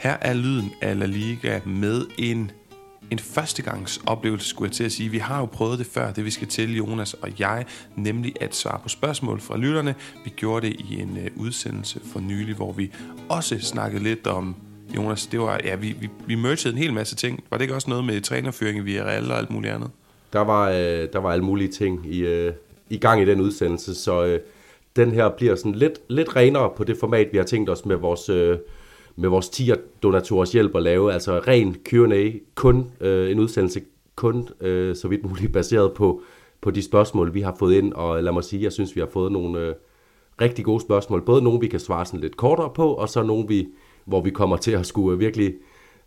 Her er lyden af La Liga med en, en førstegangs oplevelse, skulle jeg til at sige. Vi har jo prøvet det før, det vi skal til, Jonas og jeg, nemlig at svare på spørgsmål fra lytterne. Vi gjorde det i en øh, udsendelse for nylig, hvor vi også snakkede lidt om Jonas, det var, ja, vi, vi, vi mergede en hel masse ting. Var det ikke også noget med trænerføring i Villarreal og alt muligt andet? Der var, øh, der var alle mulige ting i, øh, i gang i den udsendelse, så øh, den her bliver sådan lidt, lidt renere på det format, vi har tænkt os med vores, øh, med vores tier donatorers hjælp at lave. Altså ren Q&A, kun øh, en udsendelse, kun øh, så vidt muligt baseret på, på de spørgsmål, vi har fået ind. Og lad mig sige, jeg synes, vi har fået nogle øh, rigtig gode spørgsmål. Både nogle, vi kan svare sådan lidt kortere på, og så nogle, vi, hvor vi kommer til at skulle virkelig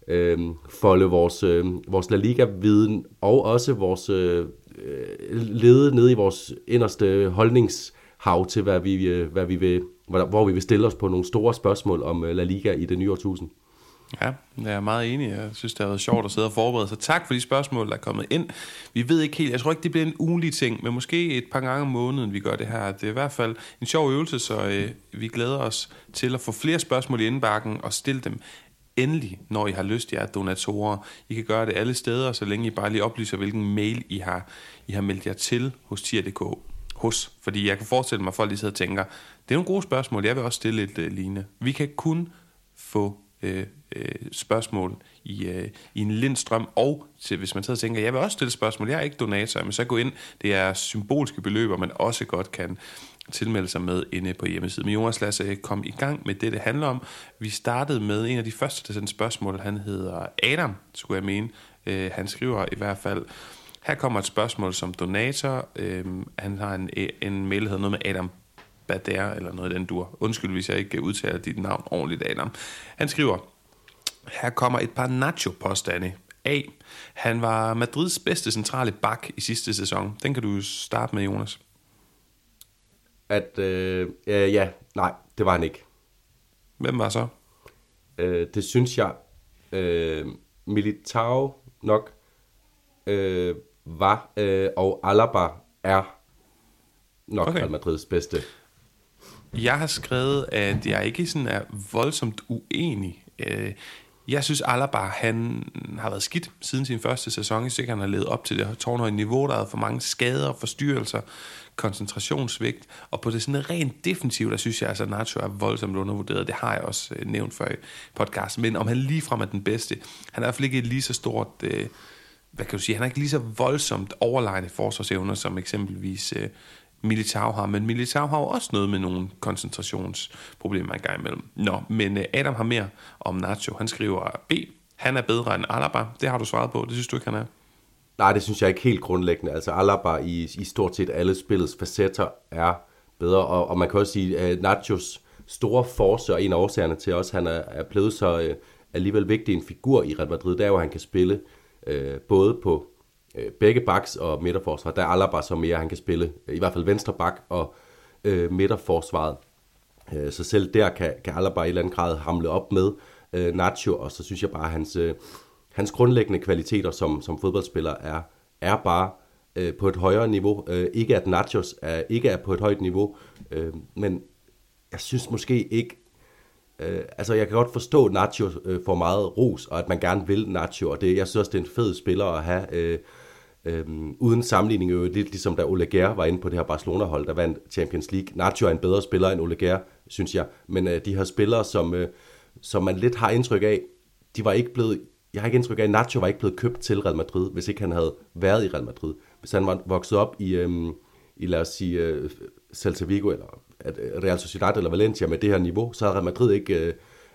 øh, folde vores, øh, vores La Liga-viden og også vores øh, øh lede ned i vores inderste holdningshav til, hvad vi, øh, hvad vi vil, hvor vi vil stille os på nogle store spørgsmål om øh, La Liga i det nye årtusind. Ja, jeg er meget enig. Jeg synes, det har været sjovt at sidde og forberede sig. Tak for de spørgsmål, der er kommet ind. Vi ved ikke helt, jeg tror ikke, det bliver en ugenlig ting, men måske et par gange om måneden, vi gør det her. Det er i hvert fald en sjov øvelse, så øh, vi glæder os til at få flere spørgsmål i indbakken og stille dem endelig, når I har lyst, jer donatorer. I kan gøre det alle steder, så længe I bare lige oplyser, hvilken mail I har, I har meldt jer til hos tier.dk. Hos, fordi jeg kan forestille mig, at folk lige sidder og tænker, det er nogle gode spørgsmål, jeg vil også stille et uh, øh, lignende. Vi kan kun få øh, øh, spørgsmål i, øh, i en lindstrøm, og til, hvis man sidder og tænker, jeg vil også stille spørgsmål, jeg er ikke donator, men så gå ind, det er symbolske beløber, man også godt kan tilmelde sig med inde på hjemmesiden. Men Jonas, lad os øh, komme i gang med det, det handler om. Vi startede med en af de første, der sendte spørgsmål. Han hedder Adam, skulle jeg mene. Øh, han skriver i hvert fald, her kommer et spørgsmål som donator. Øh, han har en, en mail, der hedder noget med Adam Bader, eller noget af den dur. Undskyld, hvis jeg ikke udtaler dit navn ordentligt, Adam. Han skriver, her kommer et par nacho-påstande. A. Han var Madrids bedste centrale bak i sidste sæson. Den kan du starte med, Jonas at øh, øh, ja, nej, det var han ikke. Hvem var så? Øh, det synes jeg, øh, Militao nok øh, var, øh, og Alaba er nok okay. Real Madrids bedste. Jeg har skrevet, at jeg ikke sådan er voldsomt uenig. Øh, jeg synes, Alaba han har været skidt siden sin første sæson. Jeg synes han har levet op til det tårnhøje niveau. Der er for mange skader forstyrrelser koncentrationsvigt, og på det sådan rent defensivt, der synes jeg, altså Nacho er voldsomt undervurderet. Det har jeg også øh, nævnt før i podcasten. Men om han ligefrem er den bedste, han er i hvert fald ikke lige så stort... Øh, hvad kan du sige, han har ikke lige så voldsomt overlegne forsvarsevner, som eksempelvis øh, Militao har, men Militao har jo også noget med nogle koncentrationsproblemer engang imellem. Nå, men øh, Adam har mere om Nacho. Han skriver B. Han er bedre end Alaba. Det har du svaret på. Det synes du ikke, han er? Nej, det synes jeg ikke helt grundlæggende. Altså Alaba i, i stort set alle spillets facetter er bedre, og, og man kan også sige, at Nachos store force, og en af årsagerne til også, at han er, er blevet så øh, alligevel vigtig en figur i Real Madrid, det er jo, at han kan spille øh, både på øh, begge backs og midterforsvar. Der er Alaba så mere, han kan spille i hvert fald venstre bak og øh, midterforsvaret. Øh, så selv der kan, kan Alaba i en eller anden grad hamle op med øh, Nacho, og så synes jeg bare, at hans... øh, hans grundlæggende kvaliteter som, som fodboldspiller er, er bare øh, på et højere niveau. Øh, ikke at Nachos er, ikke er på et højt niveau, øh, men jeg synes måske ikke, øh, altså jeg kan godt forstå, at Nacho øh, får meget ros, og at man gerne vil Nacho, og det, jeg synes også, det er en fed spiller at have, øh, Øhm, uden sammenligning jo lidt ligesom da Ole Gær var inde på det her Barcelona-hold, der vandt Champions League. Nacho er en bedre spiller end Ole Gær, synes jeg, men øh, de her spillere, som, øh, som man lidt har indtryk af, de var ikke blevet jeg har ikke indtryk af, at Nacho var ikke blevet købt til Real Madrid, hvis ikke han havde været i Real Madrid. Hvis han var vokset op i, øh, i lad os sige, øh, Celta Vigo, eller at øh, Real Sociedad eller Valencia med det her niveau, så havde Real Madrid ikke øh,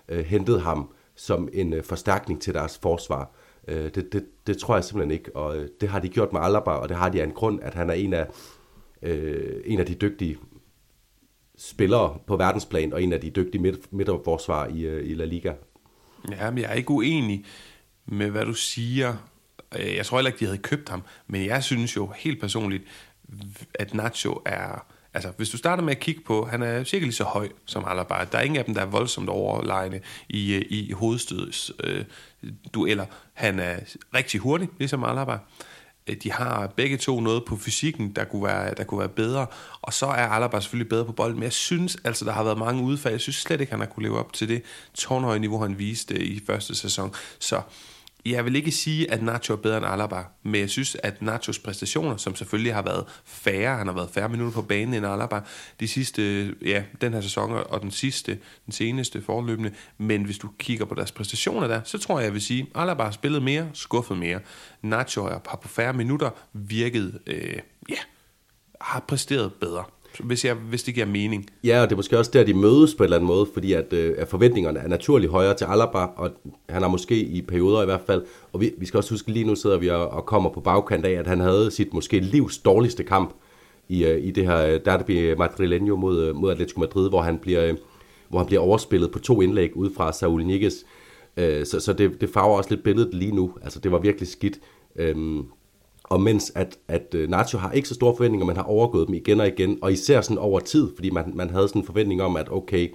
øh, hentet ham som en øh, forstærkning til deres forsvar. Øh, det, det, det tror jeg simpelthen ikke, og øh, det har de gjort med Alaba, og det har de af en grund, at han er en af, øh, en af de dygtige spillere på verdensplan, og en af de dygtige midt, midterforsvar i, øh, i La Liga. Ja, men jeg er ikke uenig med, hvad du siger. Øh, jeg tror heller ikke, de havde købt ham, men jeg synes jo helt personligt, at Nacho er... Altså, hvis du starter med at kigge på, han er cirka lige så høj som Alaba. Der er ingen af dem, der er voldsomt overlegne i, øh, i hovedstøds øh, dueller. Han er rigtig hurtig, ligesom Alaba. Øh, de har begge to noget på fysikken, der kunne være, der kunne være bedre. Og så er Alaba selvfølgelig bedre på bolden. Men jeg synes altså, der har været mange udfald. Jeg synes slet ikke, han har kunne leve op til det tårnhøje niveau, han viste øh, i første sæson. Så jeg vil ikke sige, at Nacho er bedre end Alaba, men jeg synes, at Nachos præstationer, som selvfølgelig har været færre, han har været færre minutter på banen end Alaba, de sidste, ja, den her sæson og den sidste, den seneste forløbende, men hvis du kigger på deres præstationer der, så tror jeg, jeg vil sige, at Alaba har spillet mere, skuffet mere. Nacho har på færre minutter virket, øh, ja, har præsteret bedre hvis, jeg, hvis det giver mening. Ja, og det er måske også der, de mødes på en eller anden måde, fordi at, øh, at forventningerne er naturligt højere til Alaba, og han har måske i perioder i hvert fald, og vi, vi skal også huske, lige nu sidder vi og, og kommer på bagkant af, at han havde sit måske livs dårligste kamp i, øh, i det her øh, derby madrileño mod, øh, mod Atletico Madrid, hvor han bliver, øh, hvor han bliver overspillet på to indlæg ud fra Saul Niguez. Øh, så så det, det farver også lidt billedet lige nu. Altså, det var virkelig skidt. Øh, og mens at, at øh, Nacho har ikke så store forventninger, man har overgået dem igen og igen, og især sådan over tid, fordi man, man havde sådan en forventning om, at okay,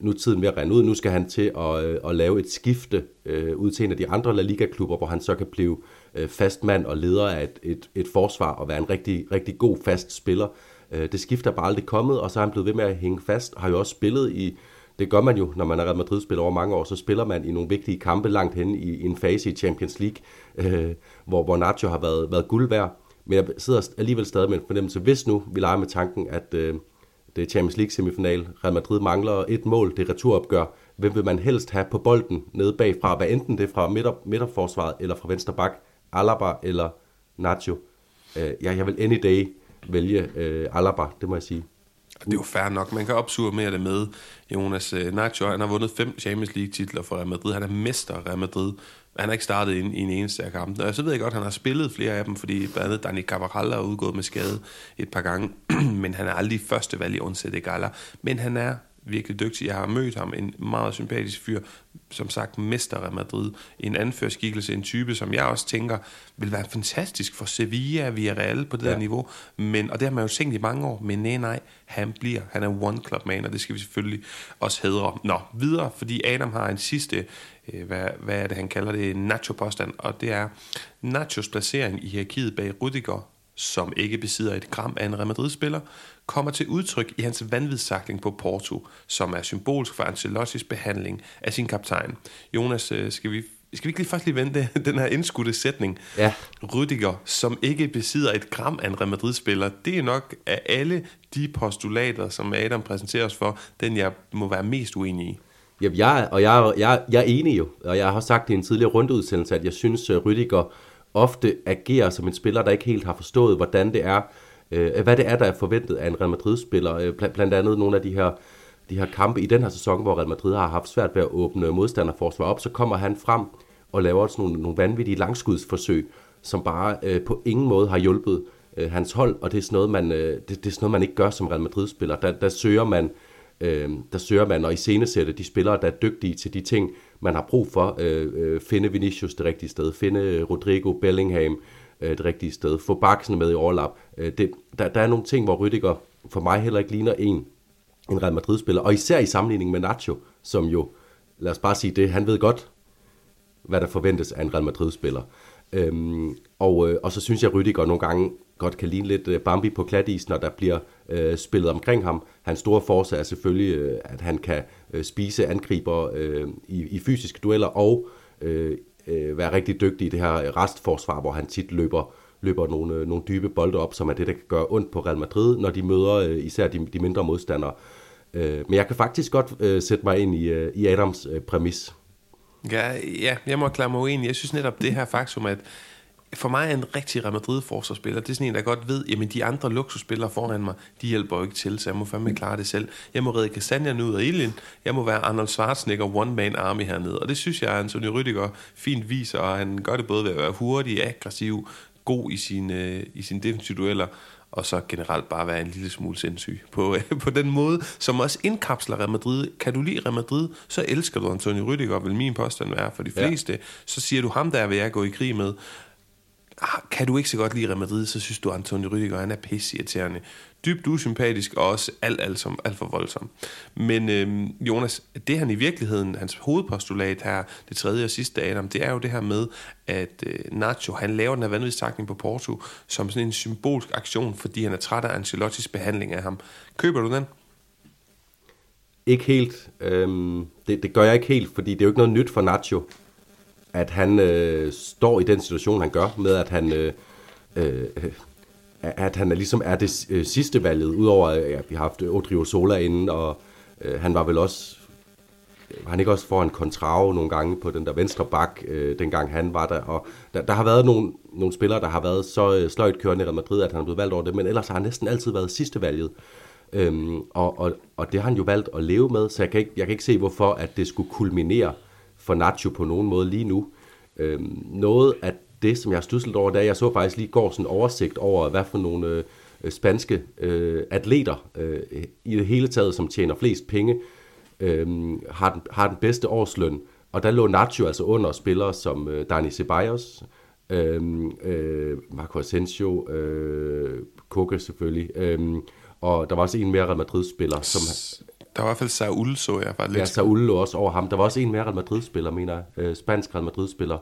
nu er tiden ved at rende ud, nu skal han til at, øh, at lave et skifte øh, ud til en af de andre La Liga-klubber, hvor han så kan blive øh, fast mand og leder af et, et, et forsvar og være en rigtig, rigtig god fast spiller. Øh, det skifter bare aldrig kommet, og så er han blevet ved med at hænge fast, har jo også spillet i det gør man jo, når man er Real Madrid-spiller over mange år, så spiller man i nogle vigtige kampe langt hen i, i en fase i Champions League, øh, hvor, hvor Nacho har været, været guld værd. Men jeg sidder alligevel stadig med en fornemmelse, hvis nu vi leger med tanken, at øh, det er Champions League semifinal, Real Madrid mangler et mål, det returopgør, hvem vil man helst have på bolden nede bagfra, hvad enten det er fra midter, midterforsvaret eller fra venstre bak, Alaba eller Nacho. Øh, ja, jeg vil any day vælge øh, Alaba, det må jeg sige. Det er jo fair nok. Man kan mere det med Jonas øh, Nacho. Han har vundet fem Champions League titler for Real Madrid. Han er mester af Real Madrid. Han har ikke startet i en, i en eneste af kampen. Og så ved jeg godt, at han har spillet flere af dem, fordi blandt andet Dani Carvajal er udgået med skade et par gange. Men han er aldrig første valg i Onsette Gala. Men han er virkelig dygtig. Jeg har mødt ham, en meget sympatisk fyr, som sagt mester af Madrid, en anførskikkelse, en type, som jeg også tænker, vil være fantastisk for Sevilla, Villarreal på det ja. der niveau, men, og det har man jo tænkt i mange år, men nej, nej, han bliver, han er one club man, og det skal vi selvfølgelig også hedre. Nå, videre, fordi Adam har en sidste, øh, hvad, hvad er det, han kalder det, nacho-påstand, og det er Nachos placering i hierarkiet bag Rudiger, som ikke besidder et gram af en Real Madrid-spiller, kommer til udtryk i hans vanvidssakling på Porto, som er symbolsk for Ancelottis behandling af sin kaptajn. Jonas, øh, skal vi skal vi ikke lige først lige vente den her indskudte sætning? Ja. Rüdiger, som ikke besidder et gram af en Real Madrid-spiller, det er nok af alle de postulater, som Adam præsenterer os for, den jeg må være mest uenig i. Jamen, jeg, og jeg, jeg, jeg er enig jo, og jeg har sagt i en tidligere rundeudsendelse, at jeg synes, at Rüdiger ofte agerer som en spiller, der ikke helt har forstået, hvordan det er, øh, hvad det er, der er forventet af en Real Madrid-spiller. Øh, blandt andet nogle af de her, de her kampe i den her sæson, hvor Real Madrid har haft svært ved at åbne modstanderforsvar op, så kommer han frem og laver sådan nogle, nogle vanvittige langskudsforsøg, som bare øh, på ingen måde har hjulpet øh, hans hold, og det er, sådan noget, man, øh, det, det er sådan noget, man ikke gør som Real Madrid-spiller. Der, der søger man øh, der søger man og iscenesætte de spillere, der er dygtige til de ting, man har brug for. Øh, øh, finde Vinicius det rigtige sted, finde øh, Rodrigo Bellingham Øh, det rigtige sted, få Baksen med i overlap. Øh, det, der, der er nogle ting, hvor Rydiger for mig heller ikke ligner en, en Real Madrid-spiller, og især i sammenligning med Nacho, som jo, lad os bare sige det, han ved godt, hvad der forventes af en Real Madrid-spiller. Øhm, og, øh, og så synes jeg, at Rydiger nogle gange godt kan ligne lidt øh, Bambi på klatis, når der bliver øh, spillet omkring ham. Hans store force er selvfølgelig, øh, at han kan øh, spise angriber øh, i, i fysiske dueller og øh, øh, være rigtig dygtig i det her restforsvar, hvor han tit løber løber nogle, øh, nogle dybe bolde op, som er det, der kan gøre ondt på Real Madrid, når de møder øh, især de, de mindre modstandere. Øh, men jeg kan faktisk godt øh, sætte mig ind i, øh, i Adams øh, præmis. Ja, ja, jeg må klare mig uenig. Jeg synes netop det her faktum, at for mig er en rigtig Real Madrid forsvarsspiller, det er sådan en, der godt ved, jamen de andre luksusspillere foran mig, de hjælper jo ikke til, så jeg må fandme klare det selv. Jeg må redde Kastanjerne ud af ilden, jeg må være Arnold Schwarzenegger one-man army hernede, og det synes jeg, Anthony Rüdiger fint viser, og han gør det både ved at være hurtig, aggressiv, god i sine, i sine defensive dueller, og så generelt bare være en lille smule sindssyg på, på den måde, som også indkapsler Real Madrid. Kan du lide Real Madrid, så elsker du Antonio Rüdiger, vil min påstand være for de fleste. Ja. Så siger du ham, der vil jeg gå i krig med. Ah, kan du ikke så godt lide Real Madrid, så synes du, at Antonio Rüdiger han er pissirriterende. Dybt usympatisk og også alt, alt, som, alt for voldsom. Men øhm, Jonas, det han i virkeligheden, hans hovedpostulat her, det tredje og sidste Adam, det er jo det her med, at øh, Nacho, han laver den her vanvidstakning på Porto som sådan en symbolsk aktion, fordi han er træt af Ancelottis behandling af ham. Køber du den? Ikke helt. Øhm, det, det gør jeg ikke helt, fordi det er jo ikke noget nyt for Nacho, at han øh, står i den situation, han gør, med at han... Øh, øh, øh, at han er ligesom er det øh, sidste valget, udover at ja, vi har haft Odrio Sola inden, og øh, han var vel også, var han ikke også foran Contrao nogle gange på den der venstre bak, øh, dengang han var der, og der, der har været nogle, nogle spillere, der har været så øh, sløjt kørende i Real Madrid, at han er blevet valgt over det, men ellers har han næsten altid været sidste valget. Øhm, og, og, og det har han jo valgt at leve med, så jeg kan ikke, jeg kan ikke se, hvorfor at det skulle kulminere for Nacho på nogen måde lige nu. Øhm, noget af det, som jeg har studset over, da jeg så faktisk lige går sådan en oversigt over, hvad for nogle øh, spanske øh, atleter øh, i det hele taget, som tjener flest penge, øh, har, den, har den bedste årsløn. Og der lå Nacho altså under spillere som øh, Dani Ceballos, øh, øh, Marco Asensio, øh, Koke selvfølgelig, øh, og der var også en mere Real Madrid-spiller, som... Der var i hvert fald Saul, så jeg faktisk. Ja, Saul lå også over ham. Der var også en mere Real Madrid-spiller, mener jeg. Øh, spansk Real Madrid-spiller,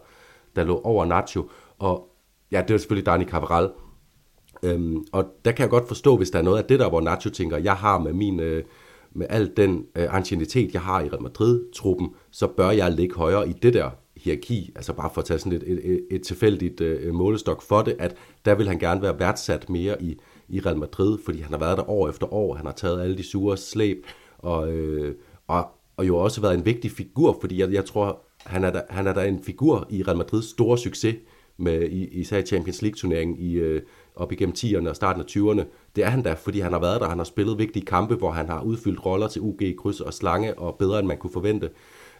der lå over Nacho. Og ja, det var selvfølgelig Dani Cabral. Øhm, og der kan jeg godt forstå, hvis der er noget af det der, hvor Nacho tænker, jeg har med min... Øh, med al den øh, ancienitet, jeg har i Real Madrid-truppen, så bør jeg ligge højere i det der hierarki, altså bare for at tage sådan et, et, et, et tilfældigt øh, målestok for det, at der vil han gerne være værdsat mere i, i Real Madrid, fordi han har været der år efter år, han har taget alle de sure slæb, og, øh, og, og jo også været en vigtig figur, fordi jeg, jeg tror, han er, der, han er der en figur i Real Madrids store succes, med i, Champions League-turneringen i, øh, op igennem 10'erne og starten af 20'erne. Det er han da, fordi han har været der, han har spillet vigtige kampe, hvor han har udfyldt roller til UG, kryds og slange, og bedre end man kunne forvente.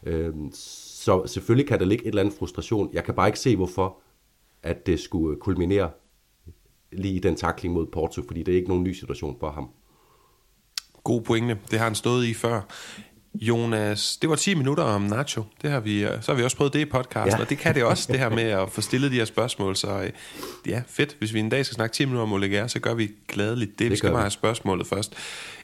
Øh, så selvfølgelig kan der ligge et eller andet frustration. Jeg kan bare ikke se, hvorfor at det skulle kulminere lige i den takling mod Porto, fordi det er ikke nogen ny situation for ham. God pointe. Det har han stået i før. Jonas, det var 10 minutter om Nacho. Det har vi, øh, så har vi også prøvet det i podcasten, ja. og det kan det også, det her med at få stillet de her spørgsmål. Så øh, ja, fedt. Hvis vi en dag skal snakke 10 minutter om Olegaire, så gør vi gladeligt det. det vi skal bare have spørgsmålet først.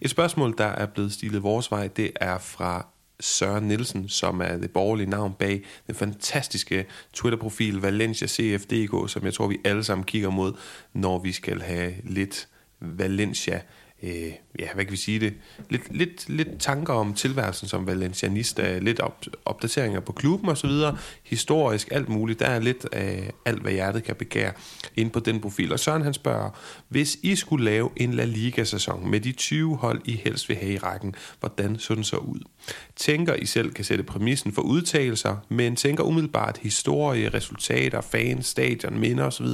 Et spørgsmål, der er blevet stilet vores vej, det er fra Søren Nielsen, som er det borgerlige navn bag den fantastiske Twitter-profil Valencia CFDK, som jeg tror, vi alle sammen kigger mod, når vi skal have lidt Valencia øh, ja, hvad kan vi sige det, lidt, lidt, lidt tanker om tilværelsen som valencianista, øh, lidt op, opdateringer på klubben osv., historisk, alt muligt. Der er lidt af alt, hvad hjertet kan begære ind på den profil. Og Søren han spørger, hvis I skulle lave en La Liga-sæson med de 20 hold, I helst vil have i rækken, hvordan så den så ud? Tænker I selv kan sætte præmissen for udtalelser, men tænker umiddelbart historie, resultater, fans, stadion, minder osv.,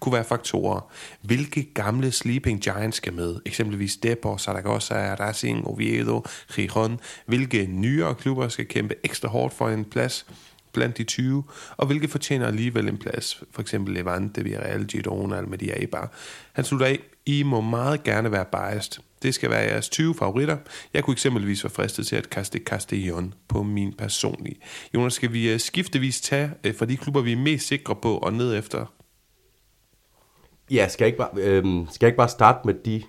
kunne være faktorer. Hvilke gamle Sleeping Giants skal med? Eksempelvis Depor, Saragossa, Racing, Oviedo, Gijon. Hvilke nyere klubber skal kæmpe ekstra hårdt for en plads? blandt de 20, og hvilke fortjener alligevel en plads, for eksempel Levante, Villarreal, Girona, Almeria, Eibar. Han slutter af, I må meget gerne være biased. Det skal være jeres 20 favoritter. Jeg kunne eksempelvis være fristet til at kaste Castellon på min personlige. Jonas, skal vi øh, skiftevis tage øh, fra de klubber, vi er mest sikre på, og ned efter Ja, skal jeg ikke bare, øh, skal jeg ikke bare starte med de...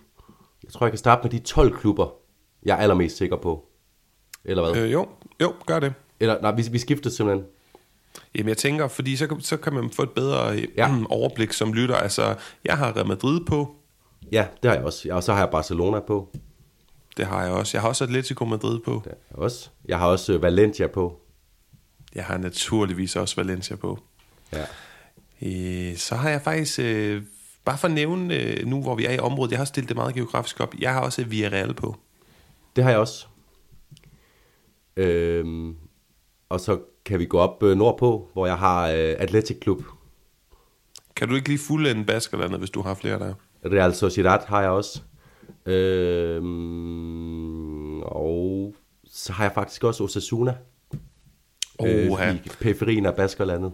Jeg tror, jeg kan starte med de 12 klubber, jeg er allermest sikker på. Eller hvad? Øh, jo, jo, gør det. Eller, nej, vi, vi skifter simpelthen. Jamen jeg tænker, fordi så, så kan man få et bedre ja. Overblik som lytter. Altså, jeg har Real Madrid på. Ja, det har jeg også. Og så har jeg Barcelona på. Det har jeg også. Jeg har også Atletico Madrid på. Det har jeg også. Jeg har også Valencia på. Jeg har naturligvis også Valencia på. Ja. Øh, så har jeg faktisk øh, Bare for at nævne, øh, nu hvor vi er i området, jeg har stillet det meget geografisk op, jeg har også Villarreal på. Det har jeg også. Øhm, og så kan vi gå op øh, nordpå, hvor jeg har øh, Athletic Club. Kan du ikke lige fulde en Baskerlandet, hvis du har flere der? Real Sociedad har jeg også. Øhm, og så har jeg faktisk også Osasuna. Oh, øh, i periferien af Baskerlandet.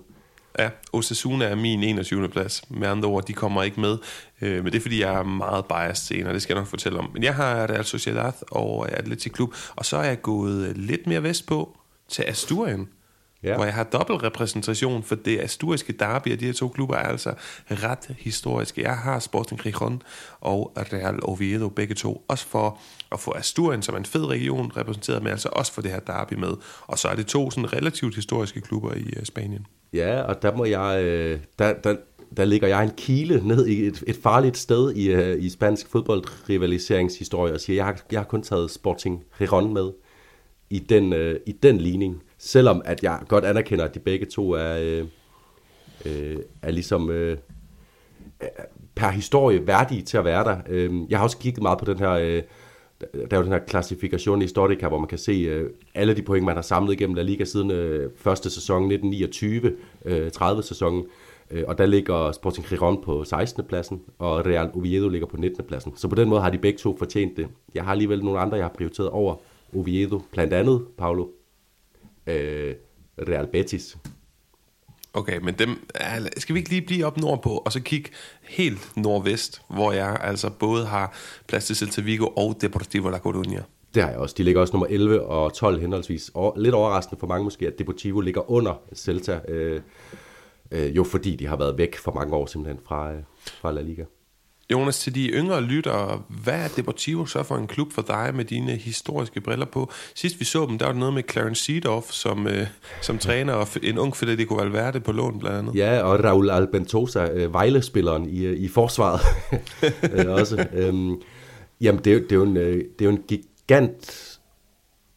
Ja, Osasuna er min 21. plads. Med andre ord, de kommer ikke med. Øh, men det er, fordi jeg er meget biased senere, det skal jeg nok fortælle om. Men jeg har Real Sociedad og Atletic Klub, og så er jeg gået lidt mere vest på til Asturien. Ja. hvor jeg har dobbelt repræsentation, for det asturiske derby af de her to klubber er altså ret historiske. Jeg har Sporting Gijón og Real Oviedo begge to, også for at få Asturien som en fed region repræsenteret, men altså også for det her derby med. Og så er det to sådan relativt historiske klubber i uh, Spanien. Ja, og der må jeg, øh, der, der, der ligger jeg en kile ned i et, et farligt sted i, uh, i spansk fodboldrivaliseringshistorie og siger, jeg har, jeg har kun taget Sporting Gijón med i den, uh, i den ligning. Selvom at jeg godt anerkender, at de begge to er, øh, uh, er ligesom øh, per historie værdige til at være der. Øhm, jeg har også kigget meget på den her... Øh, der er jo den her klassifikation i Historica, hvor man kan se øh, alle de point, man har samlet igennem La Liga siden øh, første sæson 1929-30-sæsonen. Øh, øh, og der ligger Sporting Giron på 16. pladsen, og Real Oviedo ligger på 19. pladsen. Så på den måde har de begge to fortjent det. Jeg har alligevel nogle andre, jeg har prioriteret over Oviedo, blandt andet, Paulo, øh, Real Betis. Okay, men dem, skal vi ikke lige blive op nordpå, og så kigge helt nordvest, hvor jeg altså både har plads til Celta Vigo og Deportivo La Coruña. Det har jeg også. De ligger også nummer 11 og 12 henholdsvis. Og lidt overraskende for mange måske, at Deportivo ligger under Celta. Øh, Øh, jo fordi de har været væk for mange år simpelthen fra, øh, fra La Liga. Jonas, til de yngre lyttere, hvad er Deportivo så for en klub for dig med dine historiske briller på? Sidst vi så dem, der var noget med Clarence Seedorf som, øh, som træner, og en ung Federico Valverde på lån blandt andet. Ja, og Raul Albentosa, øh, Vejle-spilleren i, øh, i forsvaret øh, også. Øhm, jamen, det er, det, er jo en, øh, det er jo en gigant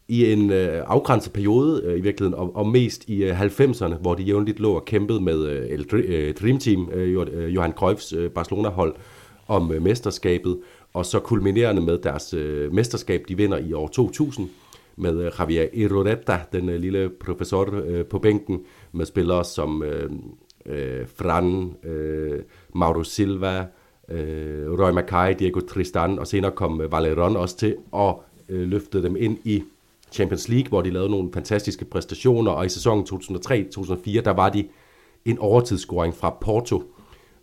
i en øh, afgrænset periode øh, i virkeligheden, og, og mest i øh, 90'erne, hvor de jævnligt lå og kæmpede med øh, øh, Dream Team, øh, øh, Johan Cruyffs øh, Barcelona-hold, om øh, mesterskabet, og så kulminerende med deres øh, mesterskab, de vinder i år 2000, med øh, Javier Irureta, den øh, lille professor øh, på bænken, med spillere som øh, øh, Fran, øh, Mauro Silva, øh, Roy Mackay, Diego Tristan, og senere kom øh, Valeron også til, og øh, løftede dem ind i Champions League, hvor de lavede nogle fantastiske præstationer, og i sæsonen 2003-2004, der var de en overtidsscoring fra Porto,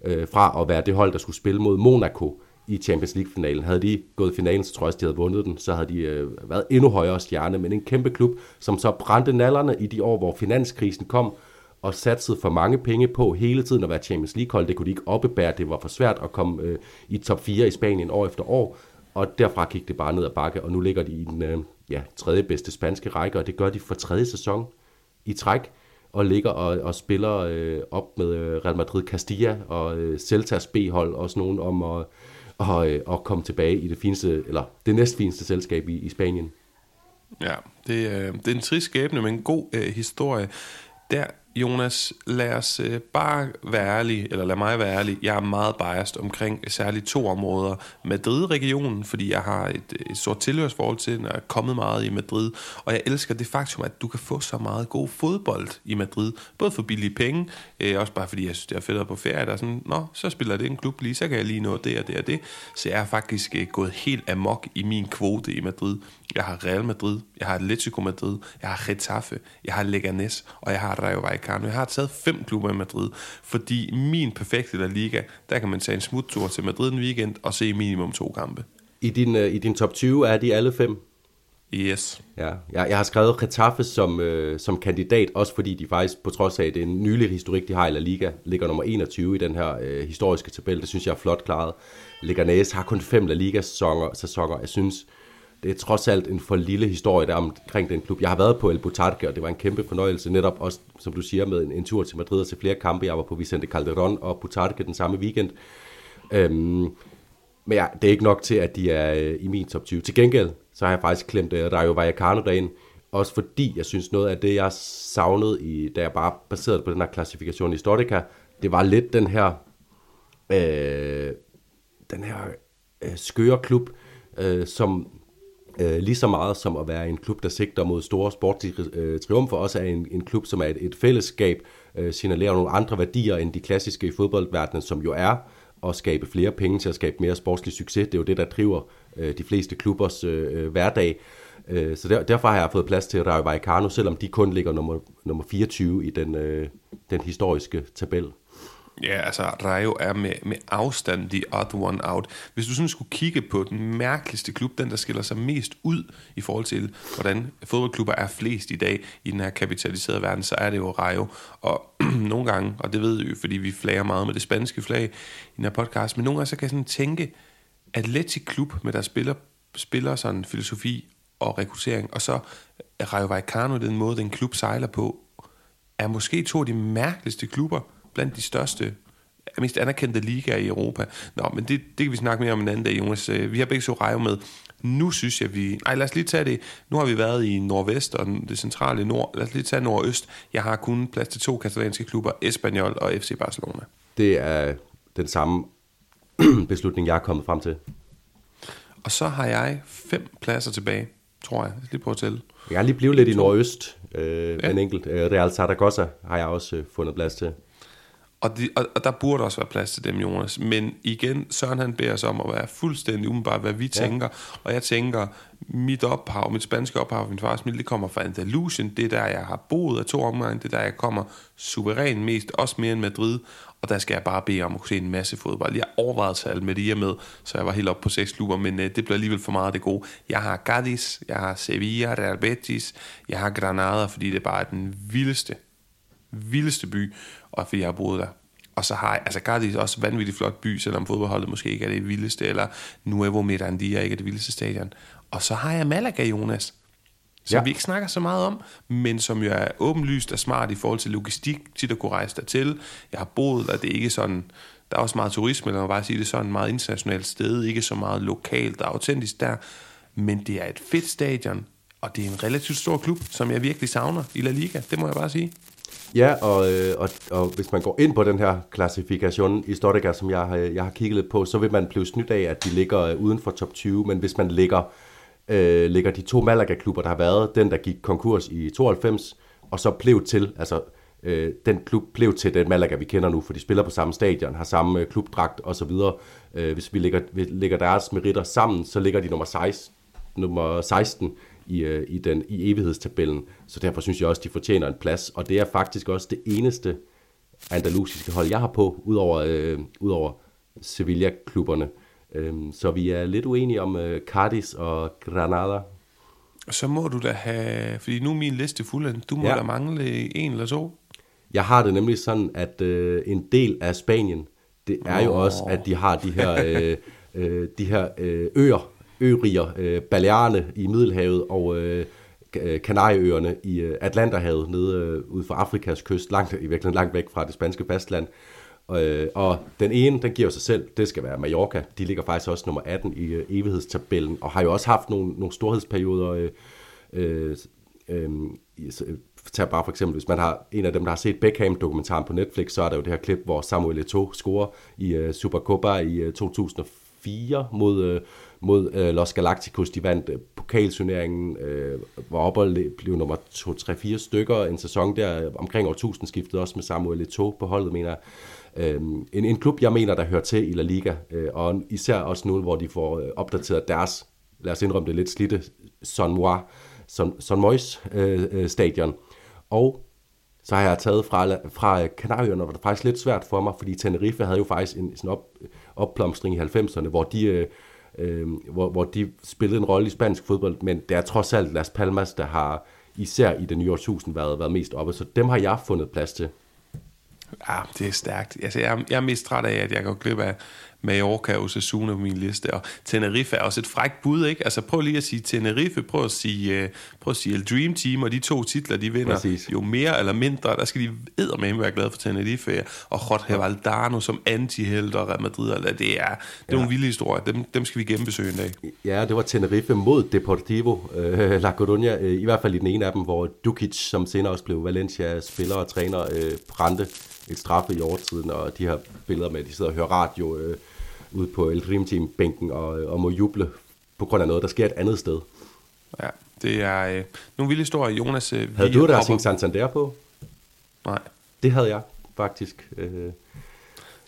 øh, fra at være det hold, der skulle spille mod Monaco i Champions League-finalen. Havde de gået i finalen, så tror jeg, at de havde vundet den, så havde de øh, været endnu højere stjerne, men en kæmpe klub, som så brændte nallerne i de år, hvor finanskrisen kom, og satsede for mange penge på hele tiden at være Champions League-hold. Det kunne de ikke oppebære, det var for svært at komme øh, i top 4 i Spanien år efter år, og derfra gik det bare ned ad bakke, og nu ligger de i den øh, ja, tredje bedste spanske række, og det gør de for tredje sæson i træk, og ligger og, og spiller øh, op med øh, Real Madrid Castilla og øh, Celtas B-hold og sådan nogen om at, og, øh, at komme tilbage i det fineste, eller det næstfineste selskab i, i Spanien. Ja, det, øh, det er en trist skæbne, men en god øh, historie. Der Jonas, lad os øh, bare være ærlig, eller lad mig være ærlig. Jeg er meget biased omkring særligt to områder. Madrid-regionen, fordi jeg har et, øh, et stort tilhørsforhold til den, og er kommet meget i Madrid. Og jeg elsker det faktum, at du kan få så meget god fodbold i Madrid. Både for billige penge, øh, også bare fordi jeg synes, det er fedt på ferie. Der er sådan, nå, så spiller det en klub lige, så kan jeg lige nå det og det og det. Så jeg er faktisk øh, gået helt amok i min kvote i Madrid. Jeg har Real Madrid, jeg har Atletico Madrid, jeg har Getafe, jeg har Leganes, og jeg har Rayo Vallecano. Jeg har taget fem klubber i Madrid, fordi min perfekte La Liga, der kan man tage en smuttur til Madrid en weekend og se minimum to kampe. I din, uh, i din top 20 er de alle fem? Yes. Ja, jeg, jeg har skrevet Getafe som, øh, som kandidat, også fordi de faktisk, på trods af, at det er en nylig historik, de har i La Liga, ligger nummer 21 i den her øh, historiske tabel. Det synes jeg er flot klaret. Leganes har kun fem La Liga-sæsoner. Sæsoner. Jeg synes, øh, det er trods alt en for lille historie der omkring den klub. Jeg har været på El Butarque, og det var en kæmpe fornøjelse, netop også, som du siger, med en, en tur til Madrid og til flere kampe. Jeg var på Vicente Calderón og Butarque den samme weekend. Øhm, men ja, det er ikke nok til, at de er øh, i min top 20. Til gengæld, så har jeg faktisk klemt øh, Rayo Vallecano derind, også fordi jeg synes noget af det, jeg savnede, i, da jeg bare baserede på den her klassifikation i Historica, det var lidt den her, øh, den her øh, skøre klub, øh, som øh, lige så meget som at være en klub, der sigter mod store sportslige øh, triumfer, også er en, en klub, som er et, et fællesskab, øh, signalerer nogle andre værdier end de klassiske i fodboldverdenen, som jo er at skabe flere penge til at skabe mere sportslig succes. Det er jo det, der driver øh, de fleste klubbers øh, øh hverdag. Øh, så der, derfor har jeg fået plads til Rayo Vallecano, selvom de kun ligger nummer, nummer 24 i den, øh, den historiske tabel. Ja, altså Rayo er med, med afstand the odd one out. Hvis du sådan skulle kigge på den mærkeligste klub, den der skiller sig mest ud i forhold til, hvordan fodboldklubber er flest i dag i den her kapitaliserede verden, så er det jo Rayo. Og nogle gange, og det ved vi jo, fordi vi flager meget med det spanske flag i den her podcast, men nogle gange så kan jeg sådan tænke, Atletic Klub med der spiller, spiller sådan filosofi og rekruttering, og så Rayo Vallecano, den måde, den klub sejler på, er måske to af de mærkeligste klubber blandt de største mest anerkendte ligaer i Europa. Nå, men det, det kan vi snakke mere om en anden dag, Jonas. Øh, vi har begge så Rayo med. Nu synes jeg, vi... Nej, lad os lige tage det. Nu har vi været i nordvest og det centrale nord. Lad os lige tage nordøst. Jeg har kun plads til to katalanske klubber, Espanyol og FC Barcelona. Det er den samme beslutning, jeg er kommet frem til. Og så har jeg fem pladser tilbage, tror jeg. Jeg skal lige prøve at tælle. Jeg har lige blevet lidt i nordøst. Øh, ja. En enkelt. Øh, Real Zaragoza har jeg også øh, fundet plads til. Og, de, og, og der burde også være plads til dem, Jonas. Men igen, Søren han beder os om at være fuldstændig umiddelbart, hvad vi ja. tænker. Og jeg tænker, mit ophav, mit spanske ophav, min fars familie, det kommer fra Andalusien. Det er der, jeg har boet af to omgange. Det er der, jeg kommer suveræn mest, også mere end Madrid. Og der skal jeg bare bede om at kunne se en masse fodbold. Jeg overvejede tal med de med, så jeg var helt op på seks klubber, men øh, det blev alligevel for meget af det gode. Jeg har Cadiz, jeg har Sevilla, Real Betis, jeg har Granada, fordi det bare er den vildeste, vildeste by, og fordi jeg har boet der. Og så har jeg, altså Cadiz også en vanvittigt flot by, selvom fodboldholdet måske ikke er det vildeste, eller Nuevo Mirandia ikke er det vildeste stadion. Og så har jeg Malaga, Jonas, som ja. vi ikke snakker så meget om, men som jo er åbenlyst og smart i forhold til logistik, til at kunne rejse dertil. Jeg har boet der, det er ikke sådan, der er også meget turisme, lad mig bare sige det sådan, meget internationalt sted, ikke så meget lokalt og autentisk der, men det er et fedt stadion, og det er en relativt stor klub, som jeg virkelig savner i La Liga, det må jeg bare sige. Ja, og, øh, og, og hvis man går ind på den her klassifikation Historica, som jeg, har, jeg har kigget lidt på, så vil man blive snydt af, at de ligger øh, uden for top 20, men hvis man ligger, øh, ligger de to Malaga-klubber, der har været, den der gik konkurs i 92, og så blev til, altså øh, den klub blev til den Malaga, vi kender nu, for de spiller på samme stadion, har samme øh, klubdragt osv. Øh, hvis vi lægger, vi lægger deres meritter sammen, så ligger de nummer 16, nummer 16 i, øh, i, den, i evighedstabellen. Så derfor synes jeg også, de fortjener en plads. Og det er faktisk også det eneste andalusiske hold, jeg har på, udover, øh, udover Sevilla-klubberne. Øhm, så vi er lidt uenige om øh, Cadiz og Granada. Så må du da have, fordi nu er min liste fuld, du må ja. da mangle en eller to. Jeg har det nemlig sådan, at øh, en del af Spanien, det er oh. jo også, at de har de her, øh, øh, de her øh, øer, øriger, øh, Balearne i Middelhavet og øh, øh, Kanarieøerne i øh, Atlanterhavet nede øh, ude for Afrikas kyst, langt, i virkeligheden langt væk fra det spanske fastland. Øh, og den ene, den giver sig selv, det skal være Mallorca. De ligger faktisk også nummer 18 i øh, evighedstabellen, og har jo også haft nogle, nogle storhedsperioder. Øh, øh, øh, tag bare for eksempel, hvis man har en af dem, der har set Beckham-dokumentaren på Netflix, så er der jo det her klip, hvor Samuel Eto'o scorer i øh, Supercopa i øh, 2004 mod, øh, mod øh, Los Galacticos. De vandt øh, pokalturneringen, øh, var oppe og blev nummer 2-3-4 stykker en sæson der omkring årtusindskiftet, også med Samuel Eto'o på holdet, mener jeg. Øh, en, en klub, jeg mener, der hører til i La Liga, øh, og især også nu, hvor de får øh, opdateret deres, lad os indrømme det lidt slidte, Son Moi, Son, Son Mois øh, øh, stadion. Og så har jeg taget fra, fra Kanarieøerne, hvor det faktisk lidt svært for mig, fordi Tenerife havde jo faktisk en sådan op, opplomstring i 90'erne, hvor de, øh, øh, hvor, hvor de spillede en rolle i spansk fodbold, men det er trods alt Las Palmas, der har især i den nye årtusind været, været mest oppe, så dem har jeg fundet plads til. Ja, det er stærkt. Altså, jeg, jeg er mest træt af, at jeg går glip af Mallorca og Osasuna på min liste. Og Tenerife er også et frækt bud, ikke? Altså prøv lige at sige Tenerife, prøv at sige, uh, prøv at sige El Dream Team, og de to titler, de vinder. Præcis. Jo mere eller mindre, der skal de eddermame være glade for Tenerife. Og Jorge Valdano som anti-held og Real Madrid, eller det er, det er ja. nogle vilde historier. Dem, dem skal vi genbesøge en dag. Ja, det var Tenerife mod Deportivo uh, La Coruña, uh, i hvert fald i den ene af dem, hvor Dukic, som senere også blev Valencia-spiller og træner, uh, brændte et straffe i overtiden, og de her billeder med, at de sidder og hører radio øh, ude på El Dream Team bænken og, og må juble på grund af noget, der sker et andet sted. Ja, det er øh, nogle vilde historier. Jonas, øh, havde du Racing Santander på? Nej. Det havde jeg faktisk. Øh.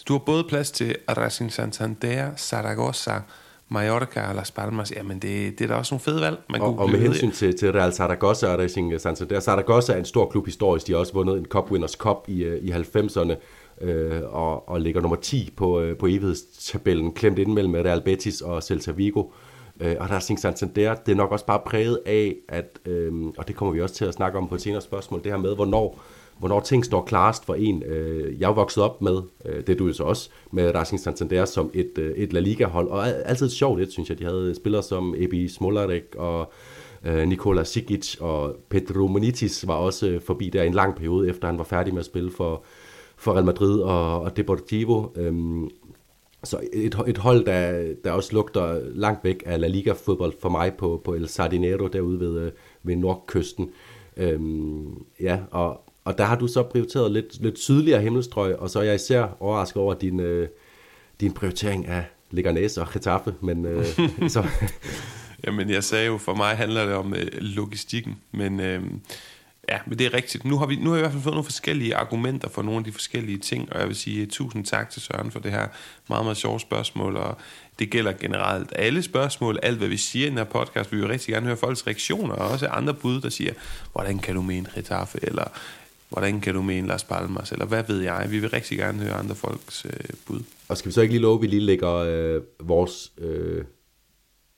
Du har både plads til Racing Santander, Zaragoza, Mallorca og Las Palmas, jamen det, det er da også nogle fede valg. Man og, og med hensyn til, til Real Zaragoza og Racing Santander, Zaragoza er en stor klub historisk, de har også vundet en Cup Winners Cup i, øh, i 90'erne, øh, og, og ligger nummer 10 på, øh, på evighedstabellen, klemt ind mellem Real Betis og Celta Vigo. Øh, og der er Sing Santander, det er nok også bare præget af, at, øh, og det kommer vi også til at snakke om på et senere spørgsmål, det her med, hvornår, hvornår ting står klarest for en. Øh, jeg er vokset op med, øh, det du jo så også, med Racing Santander som et, øh, et La Liga-hold, og altid sjovt lidt, synes jeg. De havde spillere som Ebi Smolarek og øh, Nikola Sigic, og Pedro Monitis var også øh, forbi der en lang periode, efter han var færdig med at spille for, for Real Madrid og, og Deportivo. Øhm, så et, et hold, der, der også lugter langt væk af La Liga-fodbold for mig på, på El Sardinero derude ved, øh, ved nordkysten. Øhm, ja, og, og der har du så prioriteret lidt, lidt sydligere himmelstrøg, og så er jeg især overrasket over din, øh, din prioritering af Leganés og Getafe, men øh, så... Jamen, jeg sagde jo, for mig handler det om øh, logistikken, men... Øh, Ja, men det er rigtigt. Nu har, vi, nu har vi i hvert fald fået nogle forskellige argumenter for nogle af de forskellige ting, og jeg vil sige øh, tusind tak til Søren for det her meget, meget sjove spørgsmål, og det gælder generelt alle spørgsmål, alt hvad vi siger i den her podcast. Vi vil rigtig gerne høre folks reaktioner, og også andre bud, der siger, hvordan kan du mene Retaffe, eller hvordan kan du mene Las Palmas, eller hvad ved jeg. Vi vil rigtig gerne høre andre folks øh, bud. Og skal vi så ikke lige love, at vi lige lægger øh, vores... Øh